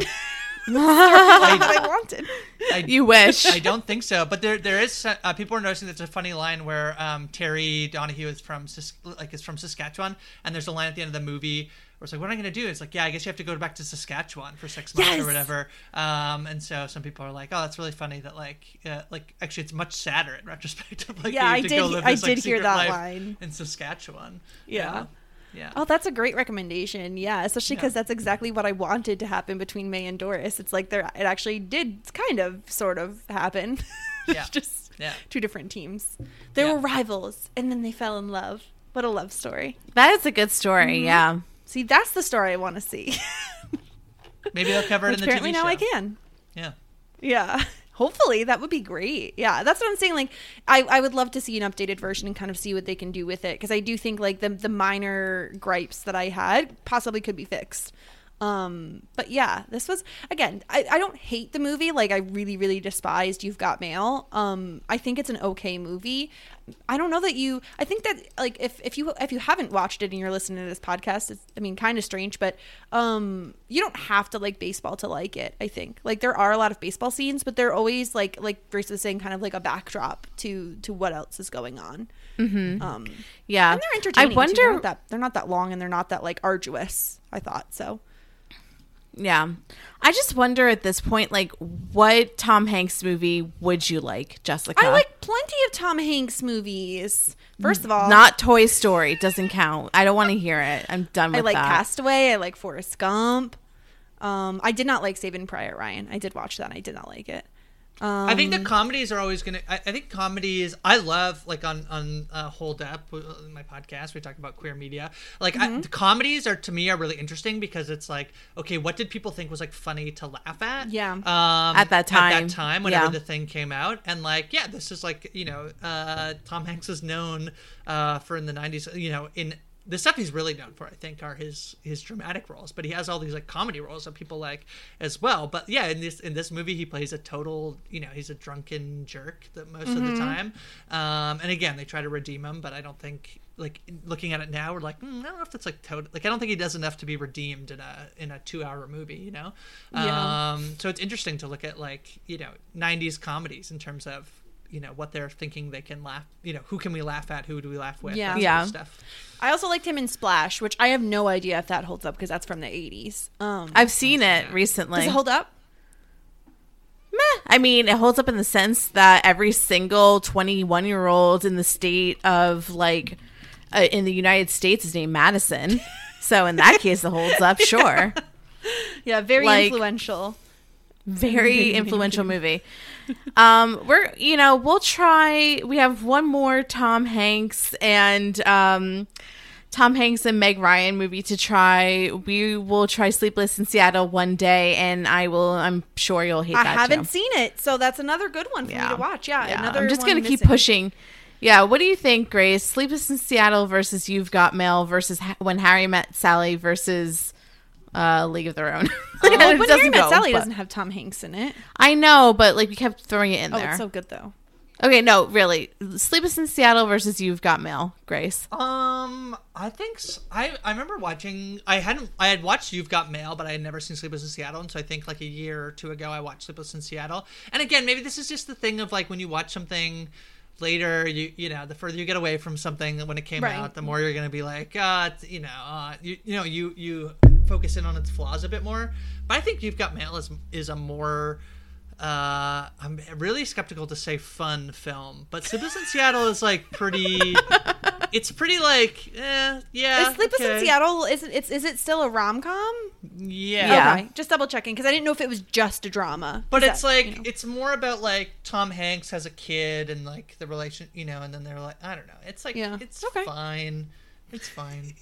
That I wanted. I, You wish. I don't think so, but there there is uh, people are noticing there's a funny line where um, Terry Donahue is from like is from Saskatchewan, and there's a line at the end of the movie where it's like, "What am I gonna do?" It's like, "Yeah, I guess you have to go back to Saskatchewan for six months Yes. or whatever." Um, and so some people are like, "Oh, that's really funny." That like uh, like actually it's much sadder in retrospect. Like, Yeah, I to did- live I this, like, did hear that line. in Saskatchewan. Yeah. Yeah. Oh, that's a great recommendation. Yeah, especially because Yeah. that's exactly what I wanted to happen between May and Doris. It's like there, it actually did kind of, sort of happen. Yeah. just Yeah. two different teams. They Yeah. were rivals, and then they fell in love. What a love story! that is a good story. Mm-hmm. Yeah. See, that's the story I want to see. Maybe they'll cover it Which in the apparently TV now show. I can. Yeah. Yeah. Hopefully that would be great. Yeah, that's what I'm saying. Like, I, I would love to see an updated version and kind of see what they can do with it because I do think like the the minor gripes that I had possibly could be fixed. Um, but yeah, this was again. I, I don't hate the movie. Like, I really really despised You've Got Mail. Um, I think it's an okay movie. I don't know that you. I think that like if if you if you haven't watched it and you're listening to this podcast, it's I mean kind of strange, but um, you don't have to like baseball to like it. I think like there are a lot of baseball scenes, but they're always like like Grace was saying, kind of like a backdrop to to what else is going on. Mm-hmm. Um, Yeah. and they're entertaining. I too. wonder They're not that they're not that long and they're not that like arduous. I thought so. Yeah. I just wonder at this point, like, what Tom Hanks movie would you like, Jessica? I like plenty of Tom Hanks movies. First of all, Not Toy Story. Doesn't count. I don't want to hear it. I'm done with I like that. Castaway. I like Forrest Gump. Um, I did not like Saving Private Ryan. I did watch that. I did not like it. I think Um, the comedies are always gonna. I, I think comedies. I love like on on uh, Hold Up, uh, my podcast. We talk about queer media. Like Mm-hmm. the comedies are to me are really interesting because it's like, okay, what did people think was like funny to laugh at? Yeah. Um, At that time. At that time, whenever Yeah. the thing came out, and like, yeah, this is like you know, uh, Tom Hanks is known uh, for in the '90s. You know, in the stuff he's really known for, I think, are his his dramatic roles. But he has all these like comedy roles that people like as well. But yeah, in this in this movie, he plays a total, you know, he's a drunken jerk that most of the time. Um, and again, they try to redeem him, but I don't think like looking at it now, we're like, mm, I don't know if that's like total. Like I don't think he does enough to be redeemed in a in a two hour movie. You know. Yeah. Um, so it's interesting to look at like you know '90s comedies in terms of you know what they're thinking they can laugh. You know, who can we laugh at? Who do we laugh with? Yeah. that sort of Yeah. Stuff. I also liked him in Splash, which I have no idea if that holds up because that's from the 80s. Um, I've seen it recently. does it hold up? Meh. I mean, it holds up in the sense that every single 21 year old in the state of like uh, in the United States is named Madison. so in that case, it holds up. Sure. Yeah, very Like- influential. Very influential movie. Um, we're you know we'll try. We have one more Tom Hanks and um, Tom Hanks and Meg Ryan movie to try. We will try Sleepless in Seattle one day, and I will. I'm sure you'll hate I that. haven't too. seen it, so that's another good one for me to watch. Yeah, another. I'm just gonna keep pushing. Yeah, what do you think, Grace? Sleepless in Seattle versus You've Got Mail versus ha- When Harry Met Sally versus uh, League of Their Own. Well, It when Harry Met go, Sally but- doesn't have Tom Hanks in it. I know, but like we kept throwing it in Oh, there. it's so good though. okay, no, really. Sleepless in Seattle versus You've Got Mail, Grace. Um, I think I I remember watching. I hadn't. I had watched You've Got Mail, but I had never seen Sleepless in Seattle. And so I think like a year or two ago, I watched Sleepless in Seattle. And again, maybe this is just the thing of like when you watch something later, you you know, the further you get away from something when it came Right. out, the more you're gonna be like, uh, you know, uh, you you know, you you focus in on its flaws a bit more. But I think You've Got Mail is is a more uh, I'm really skeptical to say fun film, but in Seattle is like pretty. it's pretty like, eh, yeah. Is Sleepless okay. in Seattle? Is it? It's, is it still a rom com? Yeah. Yeah. Okay, just double checking because I didn't know if it was just a drama. But Is it's that, like you know- it's more about like Tom Hanks has a kid and like the relation, you know, and then they're like, I don't know. It's like Yeah. it's Okay. fine. It's fine.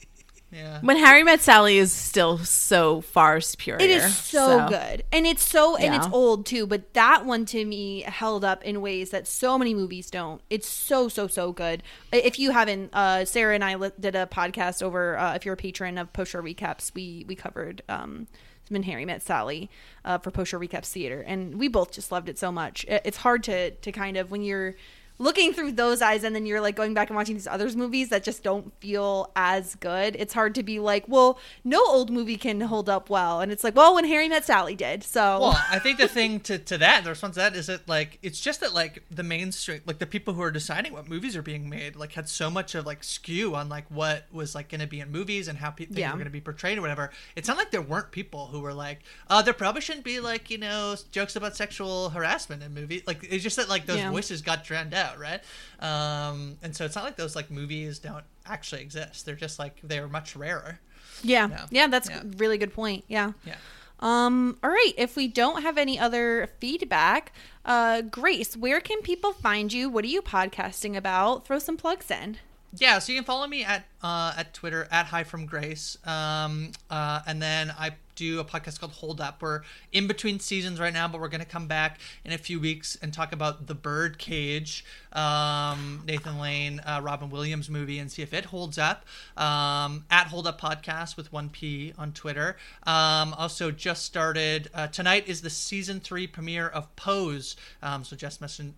Yeah. When Harry Met Sally is still so far superior. It is so, good, and it's so and it's old too. But that one to me held up in ways that so many movies don't. It's so so so good. If you haven't, uh, Sarah and I li- did a podcast over. Uh, if you're a patron of Post Show Recaps, we we covered um, when Harry Met Sally uh, for Post Show Recaps Theater, and we both just loved it so much. It- It's hard to to kind of when you're looking through those eyes and then you're like going back and watching these others movies that just don't feel as good it's hard to be like well no old movie can hold up well and it's like well when harry met sally did so Well, I think the thing to, to that, the response to that is that like it's just that like the mainstream, like the people who are deciding what movies are being made, like had so much of like skew on like what was like going to be in movies and how people Yeah. were going to be portrayed or whatever. It's not like there weren't people who were like, uh, there probably shouldn't be like you know jokes about sexual harassment in movies. Like it's just that like those Yeah. voices got drowned out, right? Um, and so it's not like those like movies don't actually exist. They're just like they're much rarer. yeah Yeah. yeah, that's Yeah. a really good point yeah Yeah. um all right if we don't have any other feedback uh grace where can people find you what are you podcasting about throw some plugs in Yeah, so you can follow me at uh, at Twitter at Hi from Grace, um, uh, and then I do a podcast called Hold Up. We're in between seasons right now, but we're going to come back in a few weeks and talk about the Bird Cage, um, Nathan Lane, uh, Robin Williams movie, and see if it holds up. Um, at Hold Up Podcast with one P on Twitter. Um, also, just started uh, tonight is the season three premiere of Pose. Um, so just mentioned.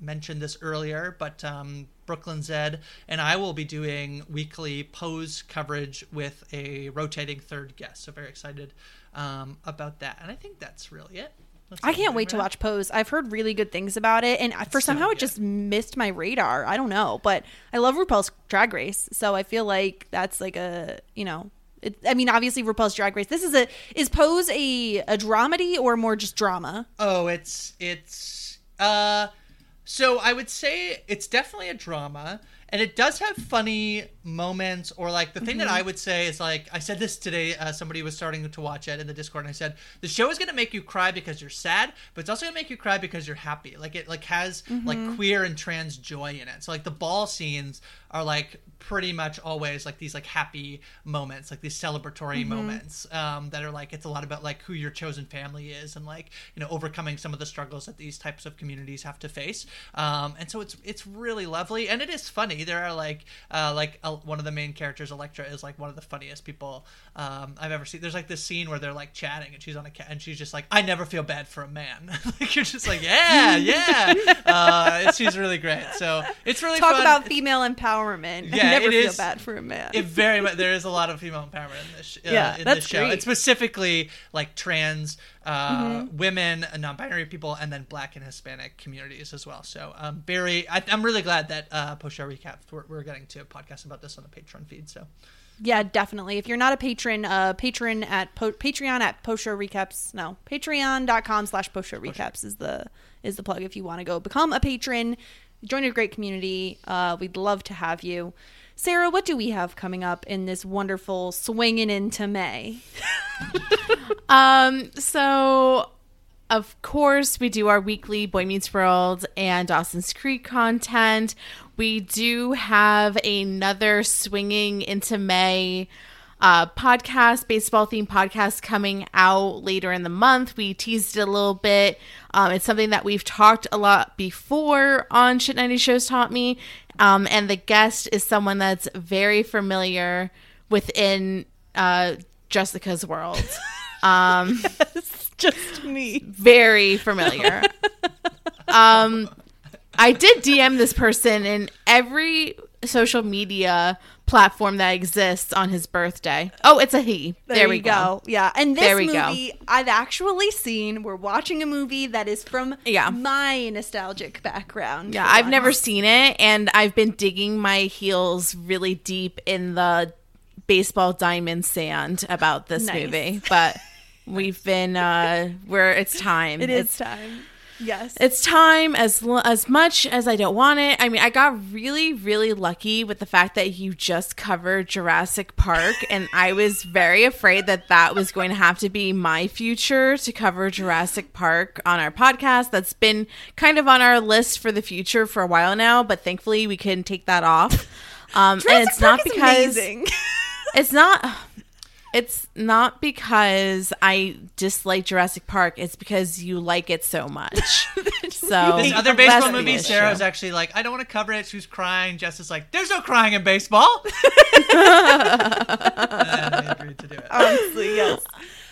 Mentioned this earlier, but um, Brooklyn Zed and I will be doing weekly pose coverage with a rotating third guest. So very excited um, about that. And I think that's really it. That's I can't wait to watch Pose. I've heard really good things about it, and for so somehow it just missed my radar. I don't know, but I love RuPaul's Drag Race, so I feel like that's like a you know It, I mean, obviously RuPaul's Drag Race. This is a is Pose a a dramedy or more just drama? Oh, it's it's uh so I would say it's definitely a drama and it does have funny moments or like the thing that I would say is like I said this today uh, somebody was starting to watch it in the Discord and I said the show is going to make you cry because you're sad but it's also going to make you cry because you're happy. Like it like has like queer and trans joy in it. So like the ball scenes are like pretty much always like these like happy moments, like these celebratory moments um, that are like it's a lot about like who your chosen family is and like you know overcoming some of the struggles that these types of communities have to face. Um, and so it's it's really lovely and it is funny. There are like uh, like uh, one of the main characters, Electra, is like one of the funniest people um, I've ever seen. There's like this scene where they're like chatting and she's on a cat and she's just like, I never feel bad for a man. like you're just like, yeah, yeah. Uh, she's really great. So it's really Talk fun. about female empowerment. Yeah, I never it feel is- bad for a man. It very much. There is a lot of female empowerment in this. Uh, Yeah, in that's this show. great. It's specifically like trans uh, Mm-hmm. women, non-binary people, and then Black and Hispanic communities as well. So, um, very. I, I'm really glad that uh, post show recap we're, we're getting to a podcast about this on the Patreon feed. So, Yeah, definitely. If you're not a patron, uh, patron at po- Patreon at post show recaps. No, patreon.com slash post show recaps is the is the plug. If you want to go become a patron, join a great community. Uh, we'd love to have you. Sarah, what do we have coming up in this wonderful swinging into May? Um, so of course we do our weekly Boy Meets World and Dawson's Creek content. We do have another swinging into May uh, podcast, baseball themed podcast coming out later in the month. We teased it a little bit. Um, it's something that we've talked a lot before on Shit 90 Shows Taught Me. Um, and the guest is someone that's very familiar within uh, Jessica's world. Um, Just me. very familiar. um, I did DM this person in every social media platform that exists on his birthday. Oh, it's a he. There, we you go. Yeah, and this There we go. movie I've actually seen. We're watching a movie that is from Yeah. my nostalgic background. Yeah, I've never seen it, and I've been digging my heels really deep in the baseball diamond sand about this Nice. movie. But we've been uh where it's time. It It's- is time. Yes. It's time as as much as I don't want it. I mean, I got really really lucky with the fact that you just covered Jurassic Park and I was very afraid that that was going to have to be my future to cover Jurassic Park on our podcast. That's been kind of on our list for the future for a while now, but thankfully we can take that off. Um and it's not Park is because amazing. it's not it's not because I dislike Jurassic Park. It's because you like it so much. so this other baseball the movie. Sarah was actually like, I don't want to cover it. She was crying. Jess is like, There's no crying in baseball. and I agreed to do it. honestly yes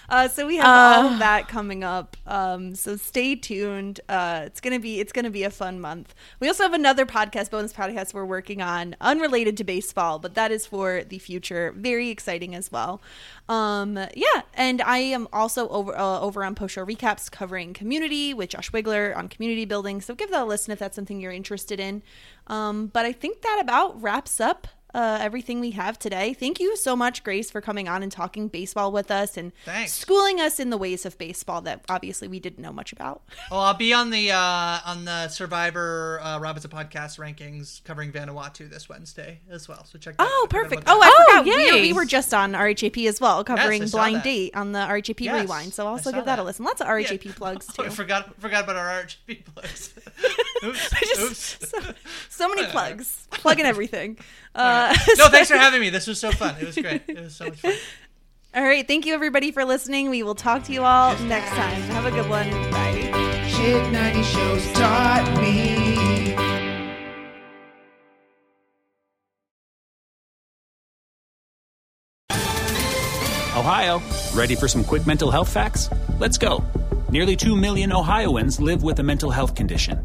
uh, so we have all of that coming up. Um, so stay tuned. Uh, it's gonna be it's gonna be a fun month. We also have another podcast bonus podcast we're working on unrelated to baseball but that is for the future. Very exciting as well. Um, yeah and i am also over uh, over on post show recaps covering community with josh wigler on community building. So give that a listen if that's something you're interested in. Um, but i think that about wraps up uh, everything we have today. Thank you so much, Grace, for coming on and talking baseball with us and Thanks. schooling us in the ways of baseball that obviously we didn't know much about. Oh, I'll be on the uh, on the Survivor uh, Robinson podcast rankings covering Vanuatu this Wednesday as well. So check. That Oh, out. I perfect. Oh. I Oh, forgot. We, yay. we were just on RHAP as well, covering I saw Blind that. Date on the RHAP Yes, Rewind. So I also give that, a listen. Lots of RHAP plugs Oh, too. I forgot forgot about our RHAP plugs. oops. oops. so, so many plugs, plugging everything. Uh, no, thanks for having me. This was so fun. It was great. It was so much fun. all right, thank you everybody for listening. We will talk to you all next time. Have a good one. Bye. Shit 90 shows taught me. Ohio, ready for some quick mental health facts? Let's go. Nearly 2 million Ohioans live with a mental health condition.